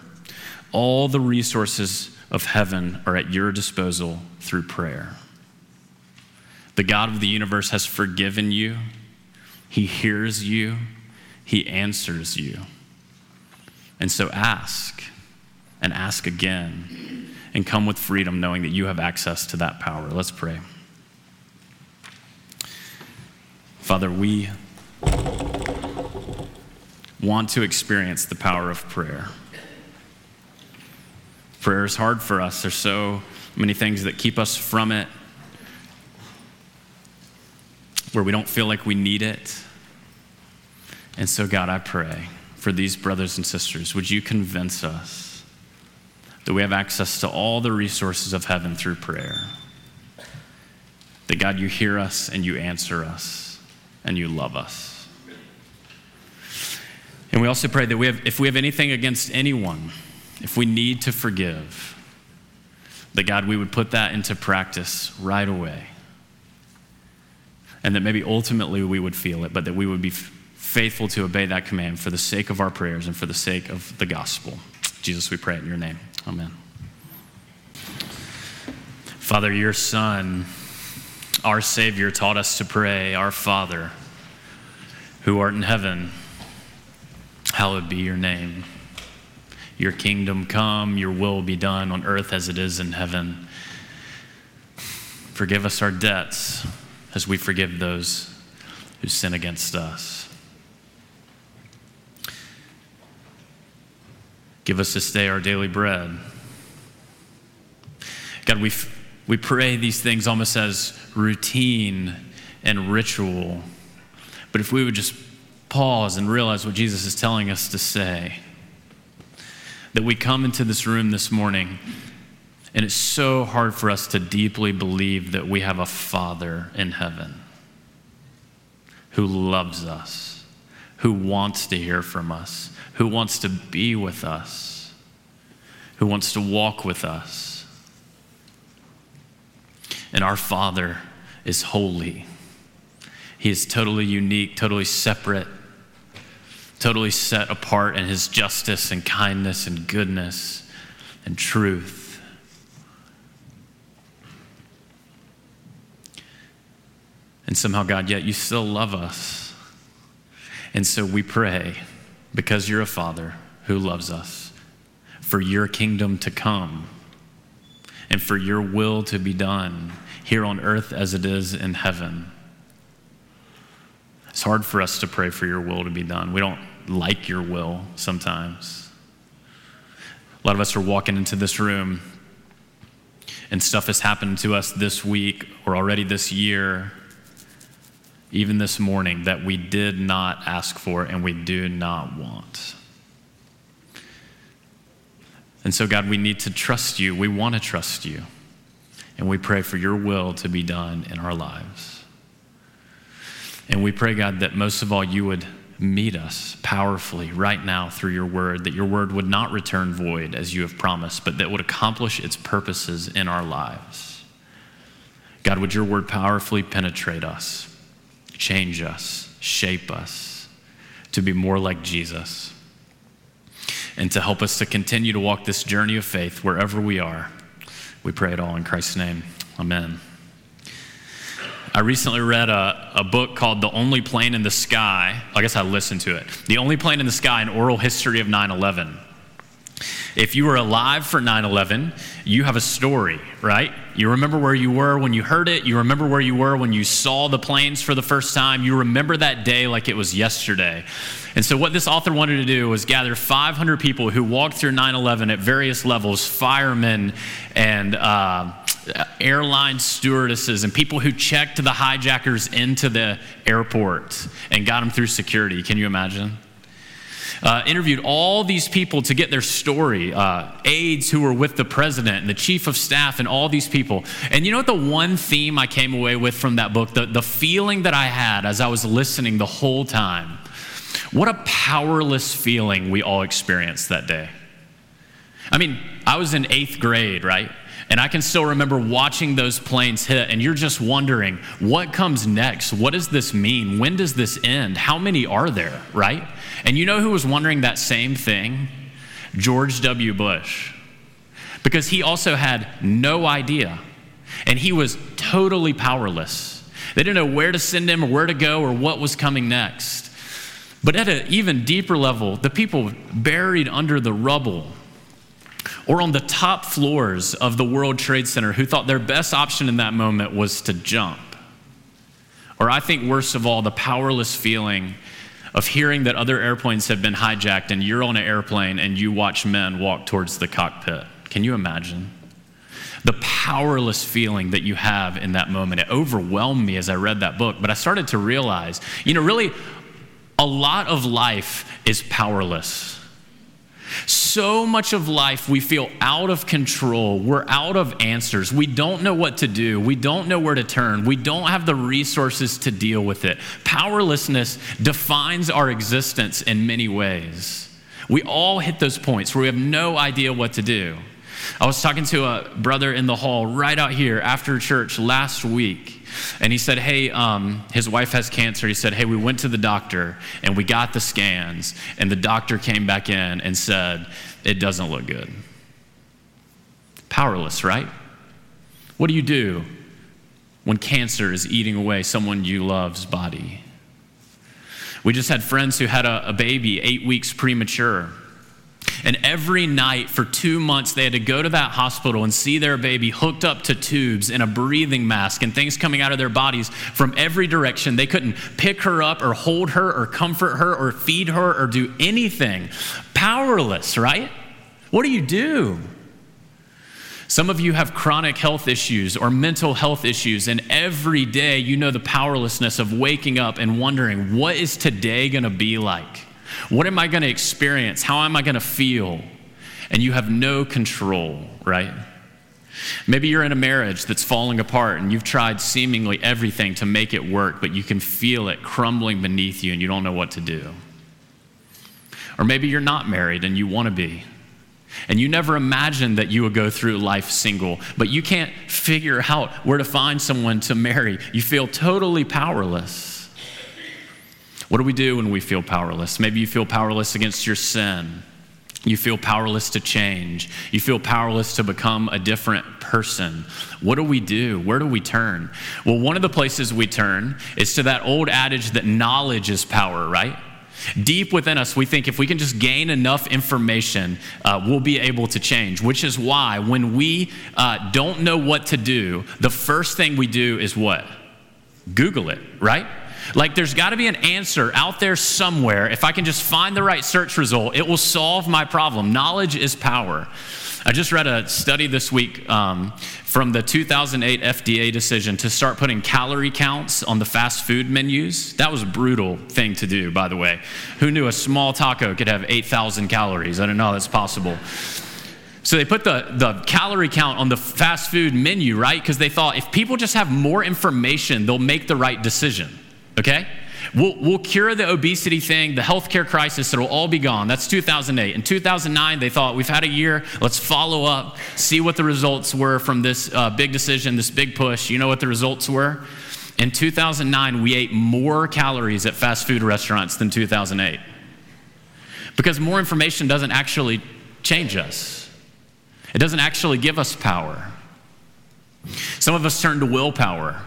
all the resources of heaven are at your disposal through prayer. The God of the universe has forgiven you, He hears you, He answers you. And so ask and ask again and come with freedom, knowing that you have access to that power. Let's pray. Father, we want to experience the power of prayer. Prayer is hard for us. There's so many things that keep us from it, where we don't feel like we need it. And so, God, I pray for these brothers and sisters, would you convince us? That we have access to all the resources of heaven through prayer. That God, you hear us and you answer us and you love us. And we also pray that we have, if we have anything against anyone, if we need to forgive, that God, we would put that into practice right away. And that maybe ultimately we would feel it, but that we would be faithful to obey that command for the sake of our prayers and for the sake of the gospel. Jesus, we pray in your name. Amen. Father, your Son, our Savior, taught us to pray, Our Father, who art in heaven, hallowed be your name. Your kingdom come, your will be done on earth as it is in heaven. Forgive us our debts as we forgive those who sin against us. Give us this day our daily bread. God, we We pray these things almost as routine and ritual. But if we would just pause and realize what Jesus is telling us to say, that we come into this room this morning and it's so hard for us to deeply believe that we have a Father in heaven who loves us, who wants to hear from us, who wants to be with us, who wants to walk with us. And our Father is holy. He is totally unique, totally separate, totally set apart in his justice and kindness and goodness and truth. And somehow, God, yet you still love us. And so we pray, because you're a Father who loves us, for your kingdom to come and for your will to be done here on earth as it is in heaven. It's hard for us to pray for your will to be done. We don't like your will sometimes. A lot of us are walking into this room and stuff has happened to us this week or already this year even this morning, that we did not ask for and we do not want. And so, God, we need to trust you. We want to trust you. And we pray for your will to be done in our lives. And we pray, God, that most of all, you would meet us powerfully right now through your word, that your word would not return void as you have promised, but that would accomplish its purposes in our lives. God, would your word powerfully penetrate us? Change us, shape us to be more like Jesus, and to help us to continue to walk this journey of faith wherever we are. We pray it all in Christ's name. Amen. I recently read a, a book called The Only Plane in the Sky. I guess I listened to it. The Only Plane in the Sky An Oral History of 9 11. If you were alive for 9 11, you have a story, right? You remember where you were when you heard it. You remember where you were when you saw the planes for the first time. You remember that day like it was yesterday. And so, what this author wanted to do was gather 500 people who walked through 9 11 at various levels firemen and uh, airline stewardesses and people who checked the hijackers into the airport and got them through security. Can you imagine? Uh, interviewed all these people to get their story uh, aides who were with the president and the chief of staff and all these people. And you know what the one theme I came away with from that book, the, the feeling that I had as I was listening the whole time? What a powerless feeling we all experienced that day. I mean, I was in eighth grade, right? And I can still remember watching those planes hit, and you're just wondering, what comes next? What does this mean? When does this end? How many are there, right? And you know who was wondering that same thing? George W. Bush. Because he also had no idea, and he was totally powerless. They didn't know where to send him or where to go or what was coming next. But at an even deeper level, the people buried under the rubble or on the top floors of the World Trade Center who thought their best option in that moment was to jump. Or I think worst of all, the powerless feeling of hearing that other airplanes have been hijacked and you're on an airplane and you watch men walk towards the cockpit. Can you imagine? The powerless feeling that you have in that moment. It overwhelmed me as I read that book, but I started to realize, you know, really, a lot of life is powerless. So much of life we feel out of control. We're out of answers. We don't know what to do. We don't know where to turn. We don't have the resources to deal with it. Powerlessness defines our existence in many ways. We all hit those points where we have no idea what to do. I was talking to a brother in the hall right out here after church last week. And he said, Hey, um, his wife has cancer. He said, Hey, we went to the doctor and we got the scans. And the doctor came back in and said, It doesn't look good. Powerless, right? What do you do when cancer is eating away someone you love's body? We just had friends who had a, a baby eight weeks premature. And every night for two months, they had to go to that hospital and see their baby hooked up to tubes and a breathing mask and things coming out of their bodies from every direction. They couldn't pick her up or hold her or comfort her or feed her or do anything. Powerless, right? What do you do? Some of you have chronic health issues or mental health issues, and every day you know the powerlessness of waking up and wondering, what is today going to be like? What am I going to experience? How am I going to feel? And you have no control, right? Maybe you're in a marriage that's falling apart and you've tried seemingly everything to make it work, but you can feel it crumbling beneath you and you don't know what to do. Or maybe you're not married and you want to be. And you never imagined that you would go through life single, but you can't figure out where to find someone to marry. You feel totally powerless. What do we do when we feel powerless? Maybe you feel powerless against your sin. You feel powerless to change. You feel powerless to become a different person. What do we do? Where do we turn? Well, one of the places we turn is to that old adage that knowledge is power, right? Deep within us, we think if we can just gain enough information, uh, we'll be able to change, which is why when we uh, don't know what to do, the first thing we do is what? Google it, right? Like there's got to be an answer out there somewhere. If I can just find the right search result, it will solve my problem. Knowledge is power. I just read a study this week um, from the 2008 FDA decision to start putting calorie counts on the fast food menus. That was a brutal thing to do, by the way. Who knew a small taco could have 8,000 calories? I didn't know that's possible. So they put the, the calorie count on the fast food menu, right? Because they thought if people just have more information, they'll make the right decision, okay? We'll, we'll cure the obesity thing, the healthcare crisis, it'll all be gone. That's 2008. In 2009, they thought, we've had a year, let's follow up, see what the results were from this uh, big decision, this big push. You know what the results were? In 2009, we ate more calories at fast food restaurants than 2008. Because more information doesn't actually change us, it doesn't actually give us power. Some of us turn to willpower.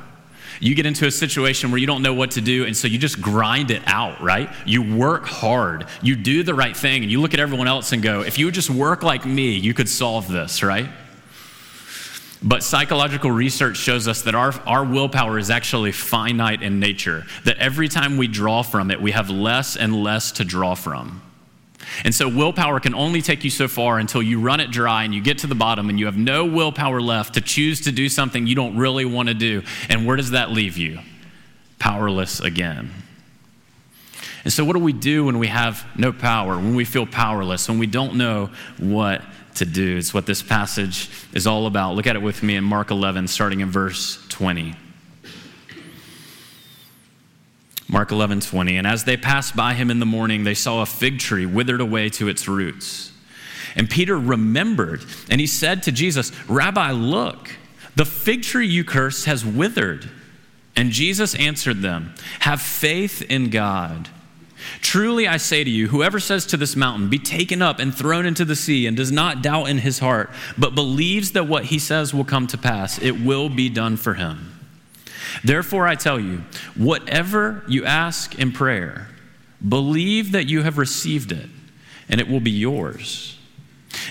You get into a situation where you don't know what to do, and so you just grind it out, right? You work hard, you do the right thing, and you look at everyone else and go, if you would just work like me, you could solve this, right? But psychological research shows us that our, our willpower is actually finite in nature, that every time we draw from it, we have less and less to draw from. And so willpower can only take you so far until you run it dry and you get to the bottom and you have no willpower left to choose to do something you don't really want to do. And where does that leave you? Powerless again. And so, what do we do when we have no power, when we feel powerless, when we don't know what to do? It's what this passage is all about. Look at it with me in Mark 11, starting in verse 20. Mark 11, 20. And as they passed by him in the morning, they saw a fig tree withered away to its roots. And Peter remembered, and he said to Jesus, Rabbi, look, the fig tree you cursed has withered. And Jesus answered them, Have faith in God. Truly I say to you, whoever says to this mountain, Be taken up and thrown into the sea, and does not doubt in his heart, but believes that what he says will come to pass, it will be done for him. Therefore, I tell you, whatever you ask in prayer, believe that you have received it, and it will be yours.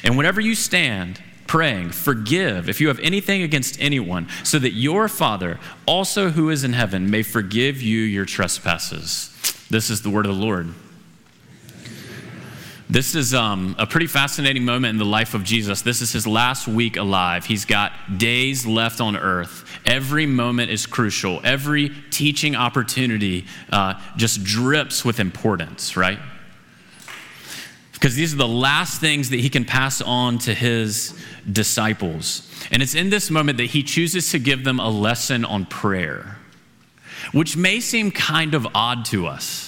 And whenever you stand praying, forgive if you have anything against anyone, so that your Father, also who is in heaven, may forgive you your trespasses. This is the word of the Lord. This is um, a pretty fascinating moment in the life of Jesus. This is his last week alive. He's got days left on earth. Every moment is crucial. Every teaching opportunity uh, just drips with importance, right? Because these are the last things that he can pass on to his disciples. And it's in this moment that he chooses to give them a lesson on prayer, which may seem kind of odd to us.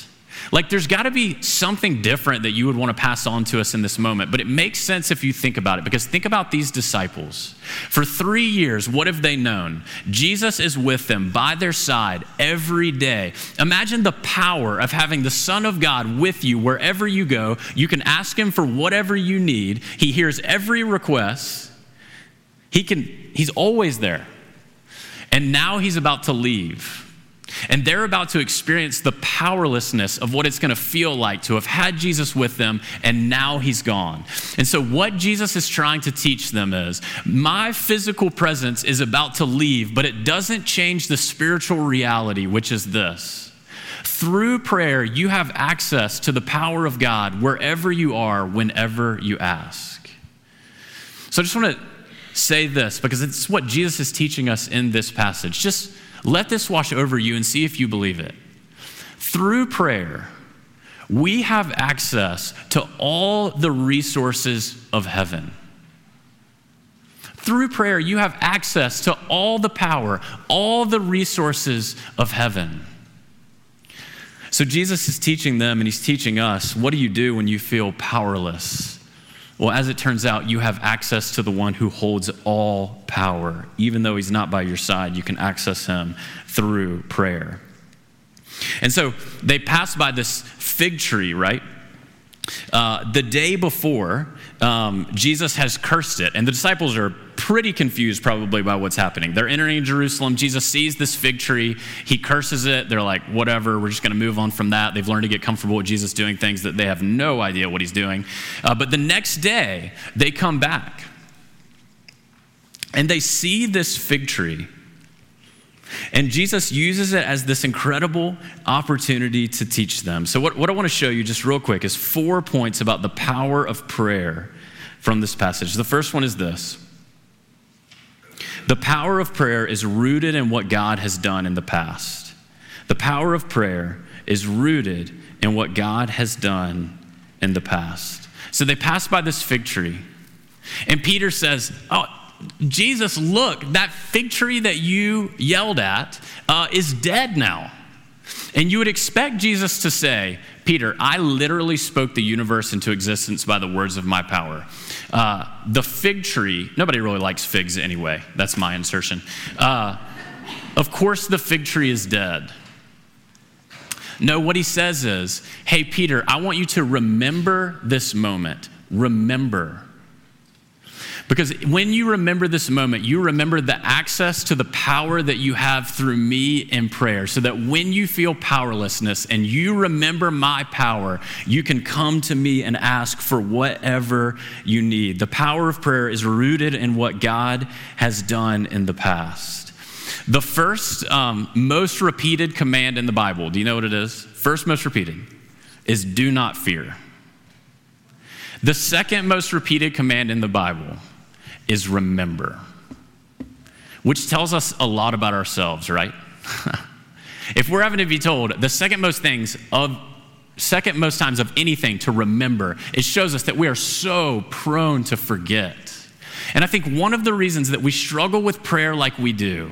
Like, there's got to be something different that you would want to pass on to us in this moment, but it makes sense if you think about it, because think about these disciples. For three years, what have they known? Jesus is with them by their side every day. Imagine the power of having the Son of God with you wherever you go. You can ask Him for whatever you need, He hears every request. He can, He's always there. And now He's about to leave. And they're about to experience the powerlessness of what it's going to feel like to have had Jesus with them and now he's gone. And so, what Jesus is trying to teach them is my physical presence is about to leave, but it doesn't change the spiritual reality, which is this. Through prayer, you have access to the power of God wherever you are, whenever you ask. So, I just want to say this because it's what Jesus is teaching us in this passage. Just let this wash over you and see if you believe it. Through prayer, we have access to all the resources of heaven. Through prayer, you have access to all the power, all the resources of heaven. So Jesus is teaching them and he's teaching us what do you do when you feel powerless? Well, as it turns out, you have access to the one who holds all power. Even though he's not by your side, you can access him through prayer. And so they pass by this fig tree, right? Uh, the day before, um, Jesus has cursed it, and the disciples are pretty confused probably by what's happening. They're entering Jerusalem. Jesus sees this fig tree. He curses it. They're like, whatever, we're just going to move on from that. They've learned to get comfortable with Jesus doing things that they have no idea what he's doing. Uh, but the next day, they come back and they see this fig tree and Jesus uses it as this incredible opportunity to teach them. So, what, what I want to show you just real quick is four points about the power of prayer from this passage. The first one is this The power of prayer is rooted in what God has done in the past. The power of prayer is rooted in what God has done in the past. So, they pass by this fig tree, and Peter says, Oh, Jesus, look, that fig tree that you yelled at uh, is dead now. And you would expect Jesus to say, Peter, I literally spoke the universe into existence by the words of my power. Uh, the fig tree, nobody really likes figs anyway. That's my insertion. Uh, of course, the fig tree is dead. No, what he says is, hey, Peter, I want you to remember this moment. Remember. Because when you remember this moment, you remember the access to the power that you have through me in prayer. So that when you feel powerlessness and you remember my power, you can come to me and ask for whatever you need. The power of prayer is rooted in what God has done in the past. The first um, most repeated command in the Bible, do you know what it is? First most repeated is do not fear. The second most repeated command in the Bible is remember, which tells us a lot about ourselves, right? if we're having to be told the second most things of second most times of anything to remember, it shows us that we are so prone to forget. And I think one of the reasons that we struggle with prayer like we do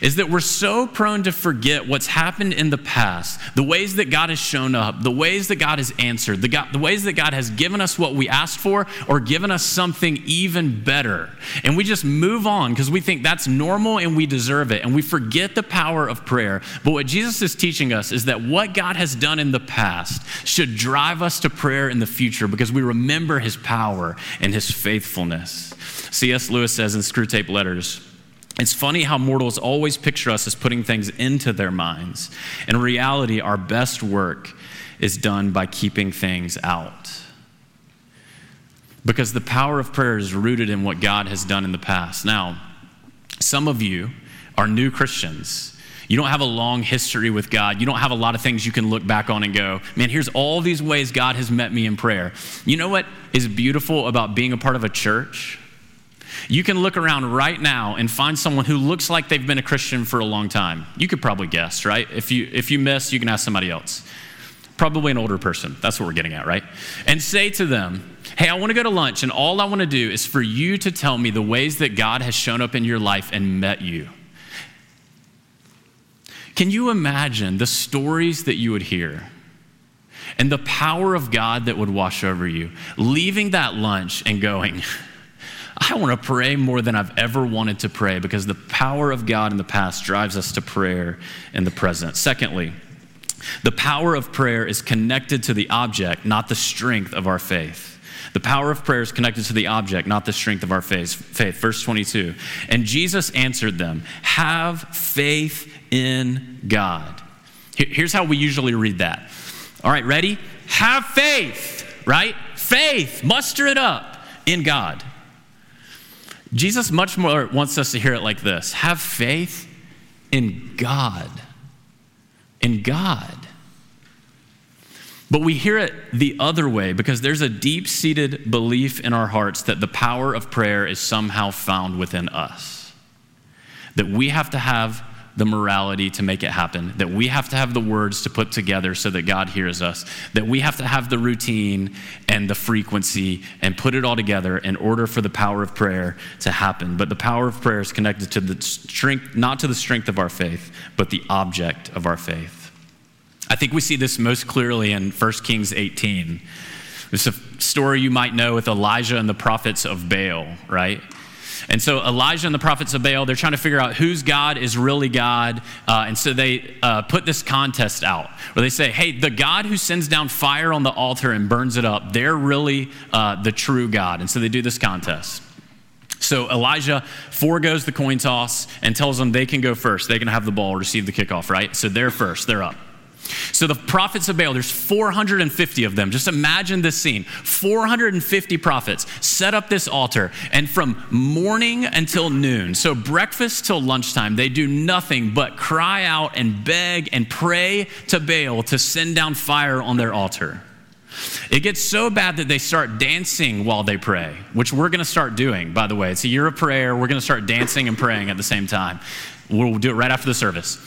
is that we're so prone to forget what's happened in the past, the ways that God has shown up, the ways that God has answered, the, God, the ways that God has given us what we asked for or given us something even better. And we just move on because we think that's normal and we deserve it. And we forget the power of prayer. But what Jesus is teaching us is that what God has done in the past should drive us to prayer in the future because we remember his power and his faithfulness. C.S. Lewis says in Screwtape Letters, it's funny how mortals always picture us as putting things into their minds. In reality, our best work is done by keeping things out. Because the power of prayer is rooted in what God has done in the past. Now, some of you are new Christians. You don't have a long history with God. You don't have a lot of things you can look back on and go, man, here's all these ways God has met me in prayer. You know what is beautiful about being a part of a church? You can look around right now and find someone who looks like they've been a Christian for a long time. You could probably guess, right? If you if you miss, you can ask somebody else. Probably an older person. That's what we're getting at, right? And say to them, "Hey, I want to go to lunch and all I want to do is for you to tell me the ways that God has shown up in your life and met you." Can you imagine the stories that you would hear? And the power of God that would wash over you, leaving that lunch and going, I want to pray more than I've ever wanted to pray because the power of God in the past drives us to prayer in the present. Secondly, the power of prayer is connected to the object, not the strength of our faith. The power of prayer is connected to the object, not the strength of our faith. faith. Verse 22. And Jesus answered them, Have faith in God. Here's how we usually read that. All right, ready? Have faith, right? Faith, muster it up in God. Jesus much more wants us to hear it like this have faith in God. In God. But we hear it the other way because there's a deep seated belief in our hearts that the power of prayer is somehow found within us. That we have to have the morality to make it happen, that we have to have the words to put together so that God hears us, that we have to have the routine and the frequency and put it all together in order for the power of prayer to happen. But the power of prayer is connected to the strength, not to the strength of our faith, but the object of our faith. I think we see this most clearly in 1 Kings 18. It's a story you might know with Elijah and the prophets of Baal, right? And so Elijah and the prophets of Baal, they're trying to figure out whose God is really God. Uh, and so they uh, put this contest out where they say, hey, the God who sends down fire on the altar and burns it up, they're really uh, the true God. And so they do this contest. So Elijah foregoes the coin toss and tells them they can go first. They can have the ball, receive the kickoff, right? So they're first, they're up. So the prophets of Baal, there's 450 of them. Just imagine this scene 450 prophets set up this altar, and from morning until noon, so breakfast till lunchtime, they do nothing but cry out and beg and pray to Baal to send down fire on their altar. It gets so bad that they start dancing while they pray, which we're going to start doing, by the way. It's a year of prayer. We're going to start dancing and praying at the same time. We'll do it right after the service.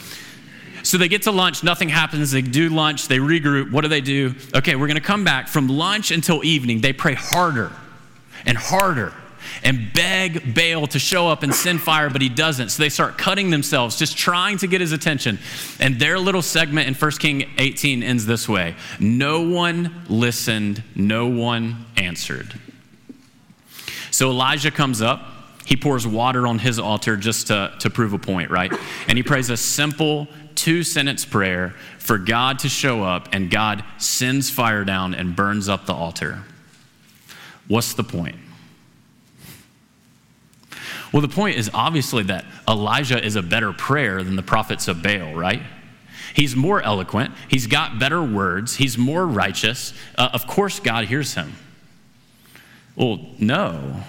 So they get to lunch, nothing happens. They do lunch, they regroup. What do they do? Okay, we're going to come back from lunch until evening. They pray harder and harder and beg Baal to show up and send fire, but he doesn't. So they start cutting themselves, just trying to get his attention. And their little segment in 1 King 18 ends this way No one listened, no one answered. So Elijah comes up. He pours water on his altar just to, to prove a point, right? And he prays a simple two sentence prayer for God to show up, and God sends fire down and burns up the altar. What's the point? Well, the point is obviously that Elijah is a better prayer than the prophets of Baal, right? He's more eloquent, he's got better words, he's more righteous. Uh, of course, God hears him. Well, no.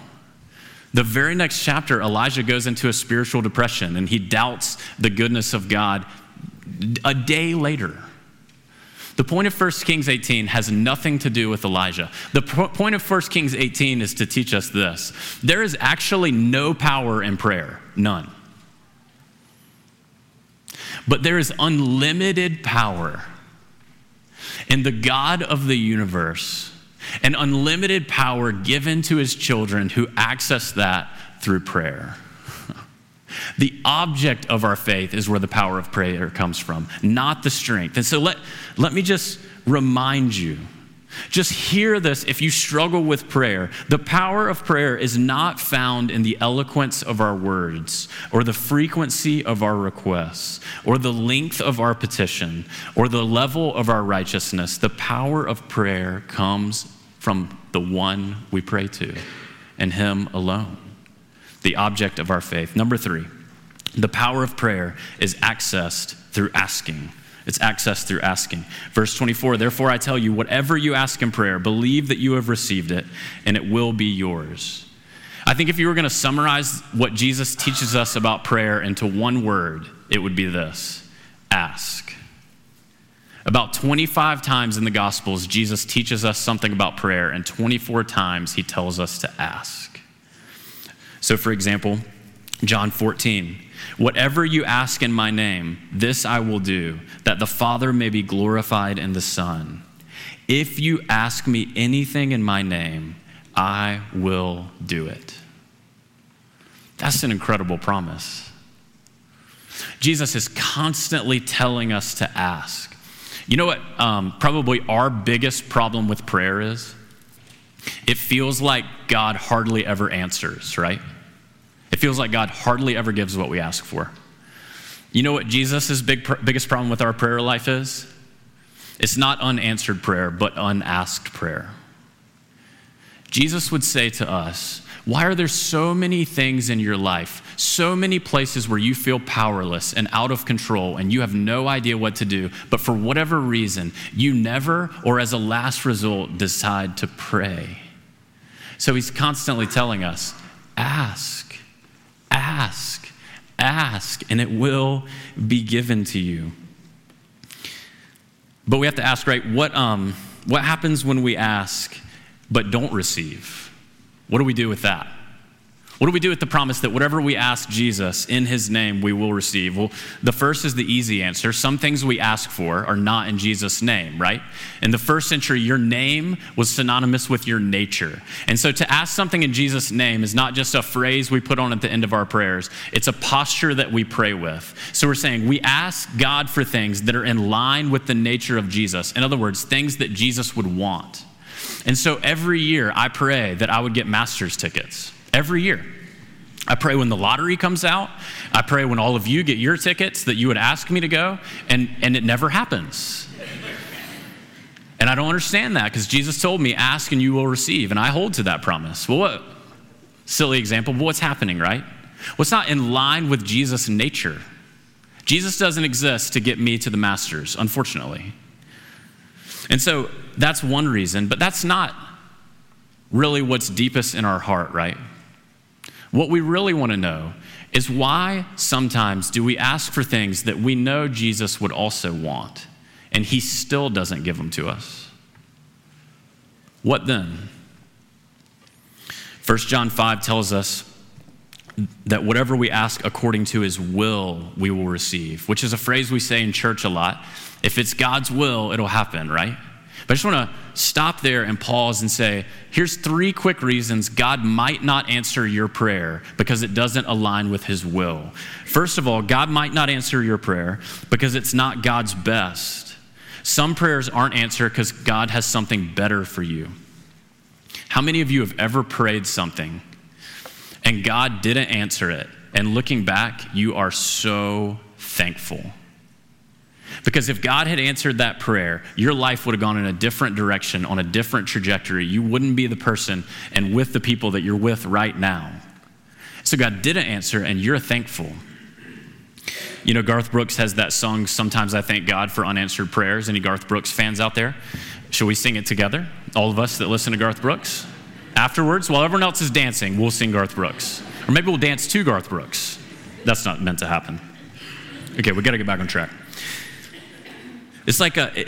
The very next chapter, Elijah goes into a spiritual depression and he doubts the goodness of God a day later. The point of 1 Kings 18 has nothing to do with Elijah. The point of 1 Kings 18 is to teach us this there is actually no power in prayer, none. But there is unlimited power in the God of the universe, and unlimited power given to his children who access that through prayer. The object of our faith is where the power of prayer comes from, not the strength. And so let, let me just remind you just hear this if you struggle with prayer. The power of prayer is not found in the eloquence of our words, or the frequency of our requests, or the length of our petition, or the level of our righteousness. The power of prayer comes from the one we pray to, and Him alone the object of our faith. Number three, the power of prayer is accessed through asking. It's accessed through asking. Verse 24, therefore I tell you, whatever you ask in prayer, believe that you have received it, and it will be yours. I think if you were going to summarize what Jesus teaches us about prayer into one word, it would be this ask. About 25 times in the Gospels, Jesus teaches us something about prayer, and 24 times he tells us to ask. So, for example, John 14, whatever you ask in my name, this I will do, that the Father may be glorified in the Son. If you ask me anything in my name, I will do it. That's an incredible promise. Jesus is constantly telling us to ask. You know what, um, probably our biggest problem with prayer is? It feels like God hardly ever answers, right? It feels like God hardly ever gives what we ask for. You know what Jesus' big, biggest problem with our prayer life is? It's not unanswered prayer, but unasked prayer. Jesus would say to us, Why are there so many things in your life, so many places where you feel powerless and out of control and you have no idea what to do, but for whatever reason, you never, or as a last result, decide to pray? So he's constantly telling us, Ask Ask, ask, and it will be given to you. But we have to ask, right, what, um, what happens when we ask but don't receive? What do we do with that? What do we do with the promise that whatever we ask Jesus in his name, we will receive? Well, the first is the easy answer. Some things we ask for are not in Jesus' name, right? In the first century, your name was synonymous with your nature. And so to ask something in Jesus' name is not just a phrase we put on at the end of our prayers, it's a posture that we pray with. So we're saying we ask God for things that are in line with the nature of Jesus. In other words, things that Jesus would want. And so every year, I pray that I would get master's tickets every year. I pray when the lottery comes out. I pray when all of you get your tickets that you would ask me to go, and, and it never happens. And I don't understand that because Jesus told me, ask and you will receive. And I hold to that promise. Well, what? Silly example, but what's happening, right? What's not in line with Jesus' nature? Jesus doesn't exist to get me to the masters, unfortunately. And so that's one reason, but that's not really what's deepest in our heart, right? What we really want to know is why sometimes do we ask for things that we know Jesus would also want, and he still doesn't give them to us? What then? 1 John 5 tells us that whatever we ask according to his will, we will receive, which is a phrase we say in church a lot. If it's God's will, it'll happen, right? But I just want to stop there and pause and say here's three quick reasons God might not answer your prayer because it doesn't align with His will. First of all, God might not answer your prayer because it's not God's best. Some prayers aren't answered because God has something better for you. How many of you have ever prayed something and God didn't answer it? And looking back, you are so thankful. Because if God had answered that prayer, your life would have gone in a different direction, on a different trajectory. You wouldn't be the person and with the people that you're with right now. So God didn't answer, and you're thankful. You know, Garth Brooks has that song, Sometimes I Thank God for Unanswered Prayers. Any Garth Brooks fans out there? Shall we sing it together? All of us that listen to Garth Brooks? Afterwards, while everyone else is dancing, we'll sing Garth Brooks. Or maybe we'll dance to Garth Brooks. That's not meant to happen. Okay, we got to get back on track. It's like a,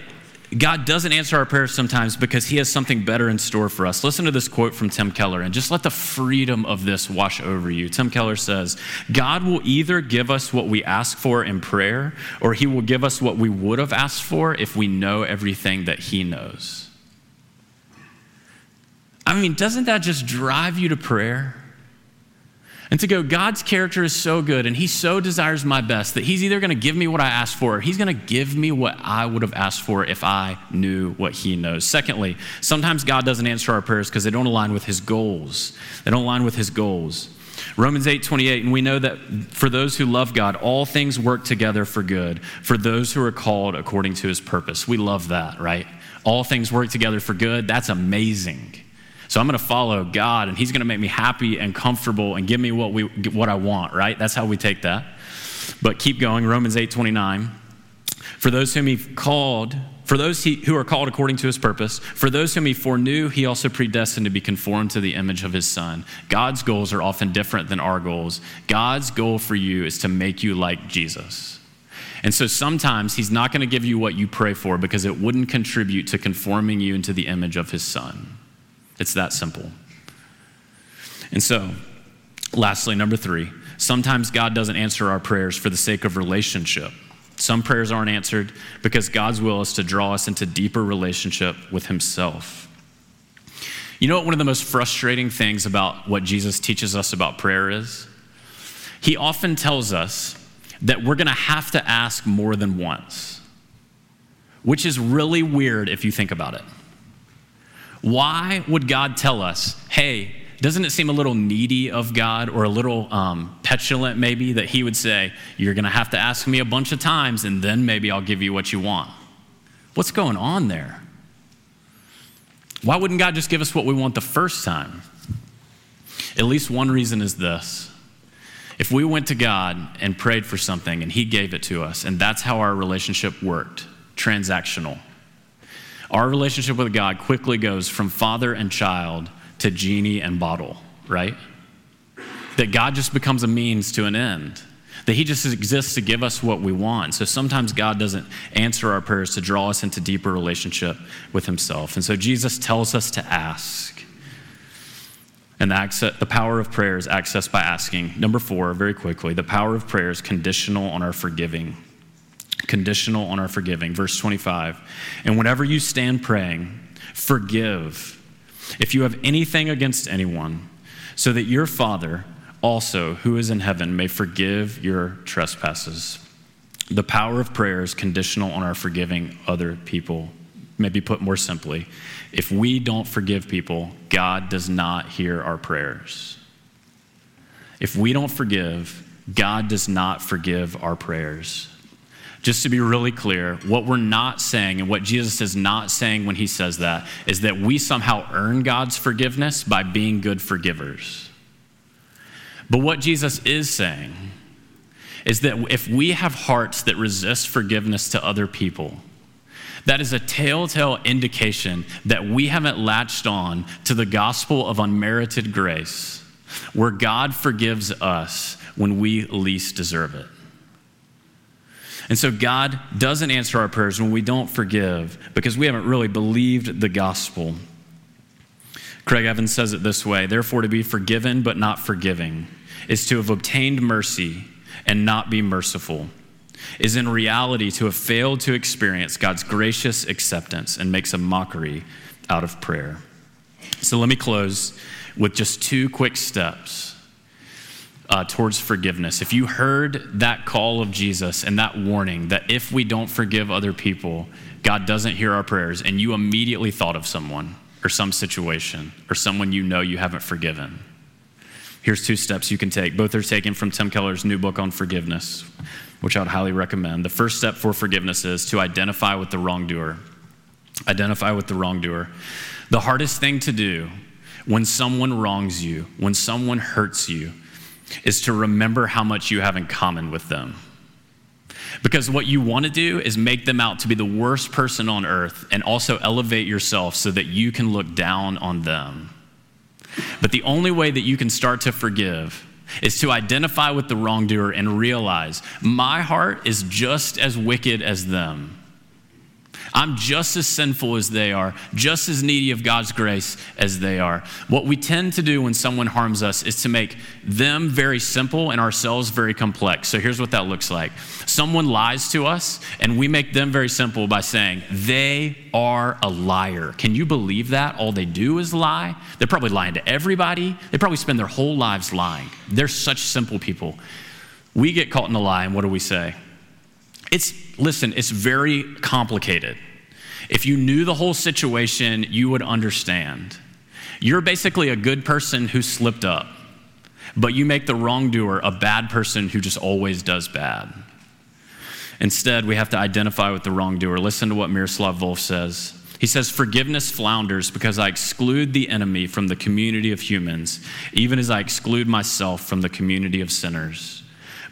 God doesn't answer our prayers sometimes because He has something better in store for us. Listen to this quote from Tim Keller and just let the freedom of this wash over you. Tim Keller says, God will either give us what we ask for in prayer or He will give us what we would have asked for if we know everything that He knows. I mean, doesn't that just drive you to prayer? And to go, God's character is so good and He so desires my best that He's either going to give me what I asked for or He's going to give me what I would have asked for if I knew what He knows. Secondly, sometimes God doesn't answer our prayers because they don't align with His goals. They don't align with His goals. Romans 8 28, and we know that for those who love God, all things work together for good, for those who are called according to His purpose. We love that, right? All things work together for good. That's amazing. So I'm going to follow God, and He's going to make me happy and comfortable and give me what, we, what I want, right? That's how we take that. But keep going, Romans 8 29. For those whom He called, for those he, who are called according to His purpose, for those whom He foreknew, He also predestined to be conformed to the image of His Son. God's goals are often different than our goals. God's goal for you is to make you like Jesus. And so sometimes He's not going to give you what you pray for because it wouldn't contribute to conforming you into the image of His Son. It's that simple. And so, lastly, number three, sometimes God doesn't answer our prayers for the sake of relationship. Some prayers aren't answered because God's will is to draw us into deeper relationship with Himself. You know what one of the most frustrating things about what Jesus teaches us about prayer is? He often tells us that we're going to have to ask more than once, which is really weird if you think about it. Why would God tell us, hey, doesn't it seem a little needy of God or a little um, petulant maybe that He would say, You're going to have to ask me a bunch of times and then maybe I'll give you what you want? What's going on there? Why wouldn't God just give us what we want the first time? At least one reason is this. If we went to God and prayed for something and He gave it to us, and that's how our relationship worked transactional our relationship with God quickly goes from father and child to genie and bottle, right? That God just becomes a means to an end. that He just exists to give us what we want. So sometimes God doesn't answer our prayers to draw us into deeper relationship with Himself. And so Jesus tells us to ask. And the, access, the power of prayer is accessed by asking. Number four, very quickly, the power of prayer is conditional on our forgiving. Conditional on our forgiving. Verse 25. And whenever you stand praying, forgive if you have anything against anyone, so that your Father also, who is in heaven, may forgive your trespasses. The power of prayer is conditional on our forgiving other people. Maybe put more simply, if we don't forgive people, God does not hear our prayers. If we don't forgive, God does not forgive our prayers. Just to be really clear, what we're not saying and what Jesus is not saying when he says that is that we somehow earn God's forgiveness by being good forgivers. But what Jesus is saying is that if we have hearts that resist forgiveness to other people, that is a telltale indication that we haven't latched on to the gospel of unmerited grace, where God forgives us when we least deserve it. And so God doesn't answer our prayers when we don't forgive because we haven't really believed the gospel. Craig Evans says it this way Therefore, to be forgiven but not forgiving is to have obtained mercy and not be merciful is in reality to have failed to experience God's gracious acceptance and makes a mockery out of prayer. So let me close with just two quick steps uh, towards forgiveness. If you heard that call of Jesus and that warning that if we don't forgive other people, God doesn't hear our prayers, and you immediately thought of someone or some situation or someone you know you haven't forgiven, here's two steps you can take. Both are taken from Tim Keller's new book on forgiveness which I would highly recommend. The first step for forgiveness is to identify with the wrongdoer. Identify with the wrongdoer. The hardest thing to do when someone wrongs you, when someone hurts you, is to remember how much you have in common with them. Because what you want to do is make them out to be the worst person on earth and also elevate yourself so that you can look down on them. But the only way that you can start to forgive is to identify with the wrongdoer and realize my heart is just as wicked as them. I'm just as sinful as they are, just as needy of God's grace as they are. What we tend to do when someone harms us is to make them very simple and ourselves very complex. So here's what that looks like someone lies to us, and we make them very simple by saying, they are a liar. Can you believe that? All they do is lie. They're probably lying to everybody, they probably spend their whole lives lying. They're such simple people. We get caught in a lie, and what do we say? It's, listen, it's very complicated. If you knew the whole situation, you would understand. You're basically a good person who slipped up, but you make the wrongdoer a bad person who just always does bad. Instead, we have to identify with the wrongdoer. Listen to what Miroslav Volf says. He says, Forgiveness flounders because I exclude the enemy from the community of humans, even as I exclude myself from the community of sinners.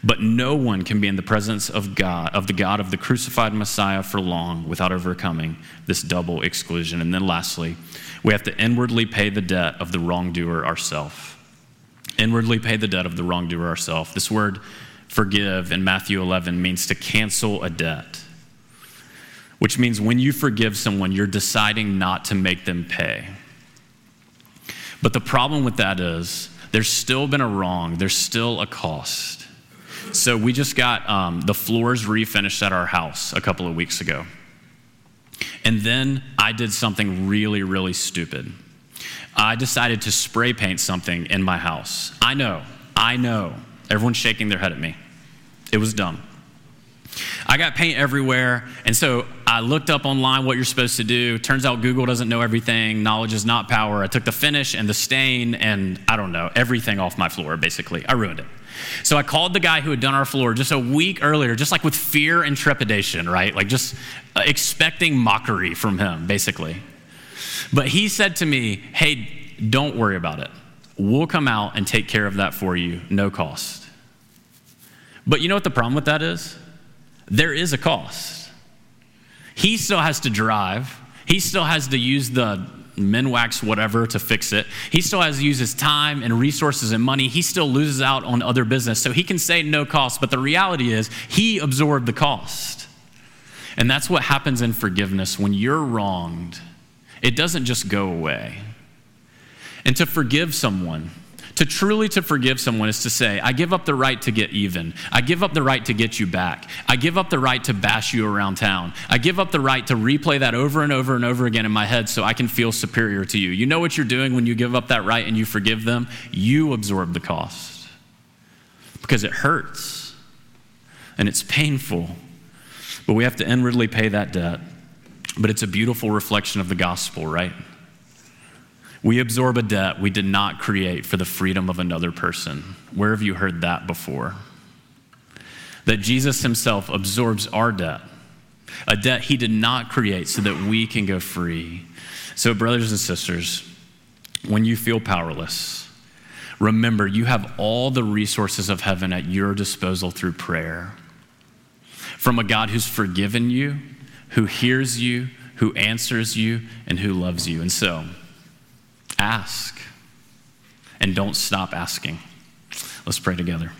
But no one can be in the presence of God, of the God of the crucified Messiah for long without overcoming this double exclusion. And then lastly, we have to inwardly pay the debt of the wrongdoer ourselves. Inwardly pay the debt of the wrongdoer ourselves. This word forgive in Matthew 11 means to cancel a debt, which means when you forgive someone, you're deciding not to make them pay. But the problem with that is there's still been a wrong, there's still a cost. So we just got um, the floors refinished at our house a couple of weeks ago. And then I did something really, really stupid. I decided to spray paint something in my house. I know, I know. Everyone's shaking their head at me. It was dumb. I got paint everywhere, and so I looked up online what you're supposed to do. Turns out Google doesn't know everything. Knowledge is not power. I took the finish and the stain and I don't know, everything off my floor, basically. I ruined it. So I called the guy who had done our floor just a week earlier, just like with fear and trepidation, right? Like just uh, expecting mockery from him, basically. But he said to me, Hey, don't worry about it. We'll come out and take care of that for you, no cost. But you know what the problem with that is? There is a cost. He still has to drive, he still has to use the Minwax whatever to fix it. He still has to use his time and resources and money. He still loses out on other business. So he can say no cost, but the reality is he absorbed the cost. And that's what happens in forgiveness when you're wronged. It doesn't just go away. And to forgive someone, to truly to forgive someone is to say, I give up the right to get even. I give up the right to get you back. I give up the right to bash you around town. I give up the right to replay that over and over and over again in my head so I can feel superior to you. You know what you're doing when you give up that right and you forgive them? You absorb the cost. Because it hurts and it's painful. But we have to inwardly pay that debt. But it's a beautiful reflection of the gospel, right? We absorb a debt we did not create for the freedom of another person. Where have you heard that before? That Jesus himself absorbs our debt, a debt he did not create so that we can go free. So, brothers and sisters, when you feel powerless, remember you have all the resources of heaven at your disposal through prayer. From a God who's forgiven you, who hears you, who answers you, and who loves you. And so, Ask. And don't stop asking. Let's pray together.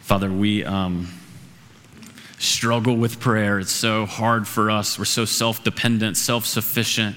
Father, we um, struggle with prayer. It's so hard for us. We're so self dependent, self sufficient.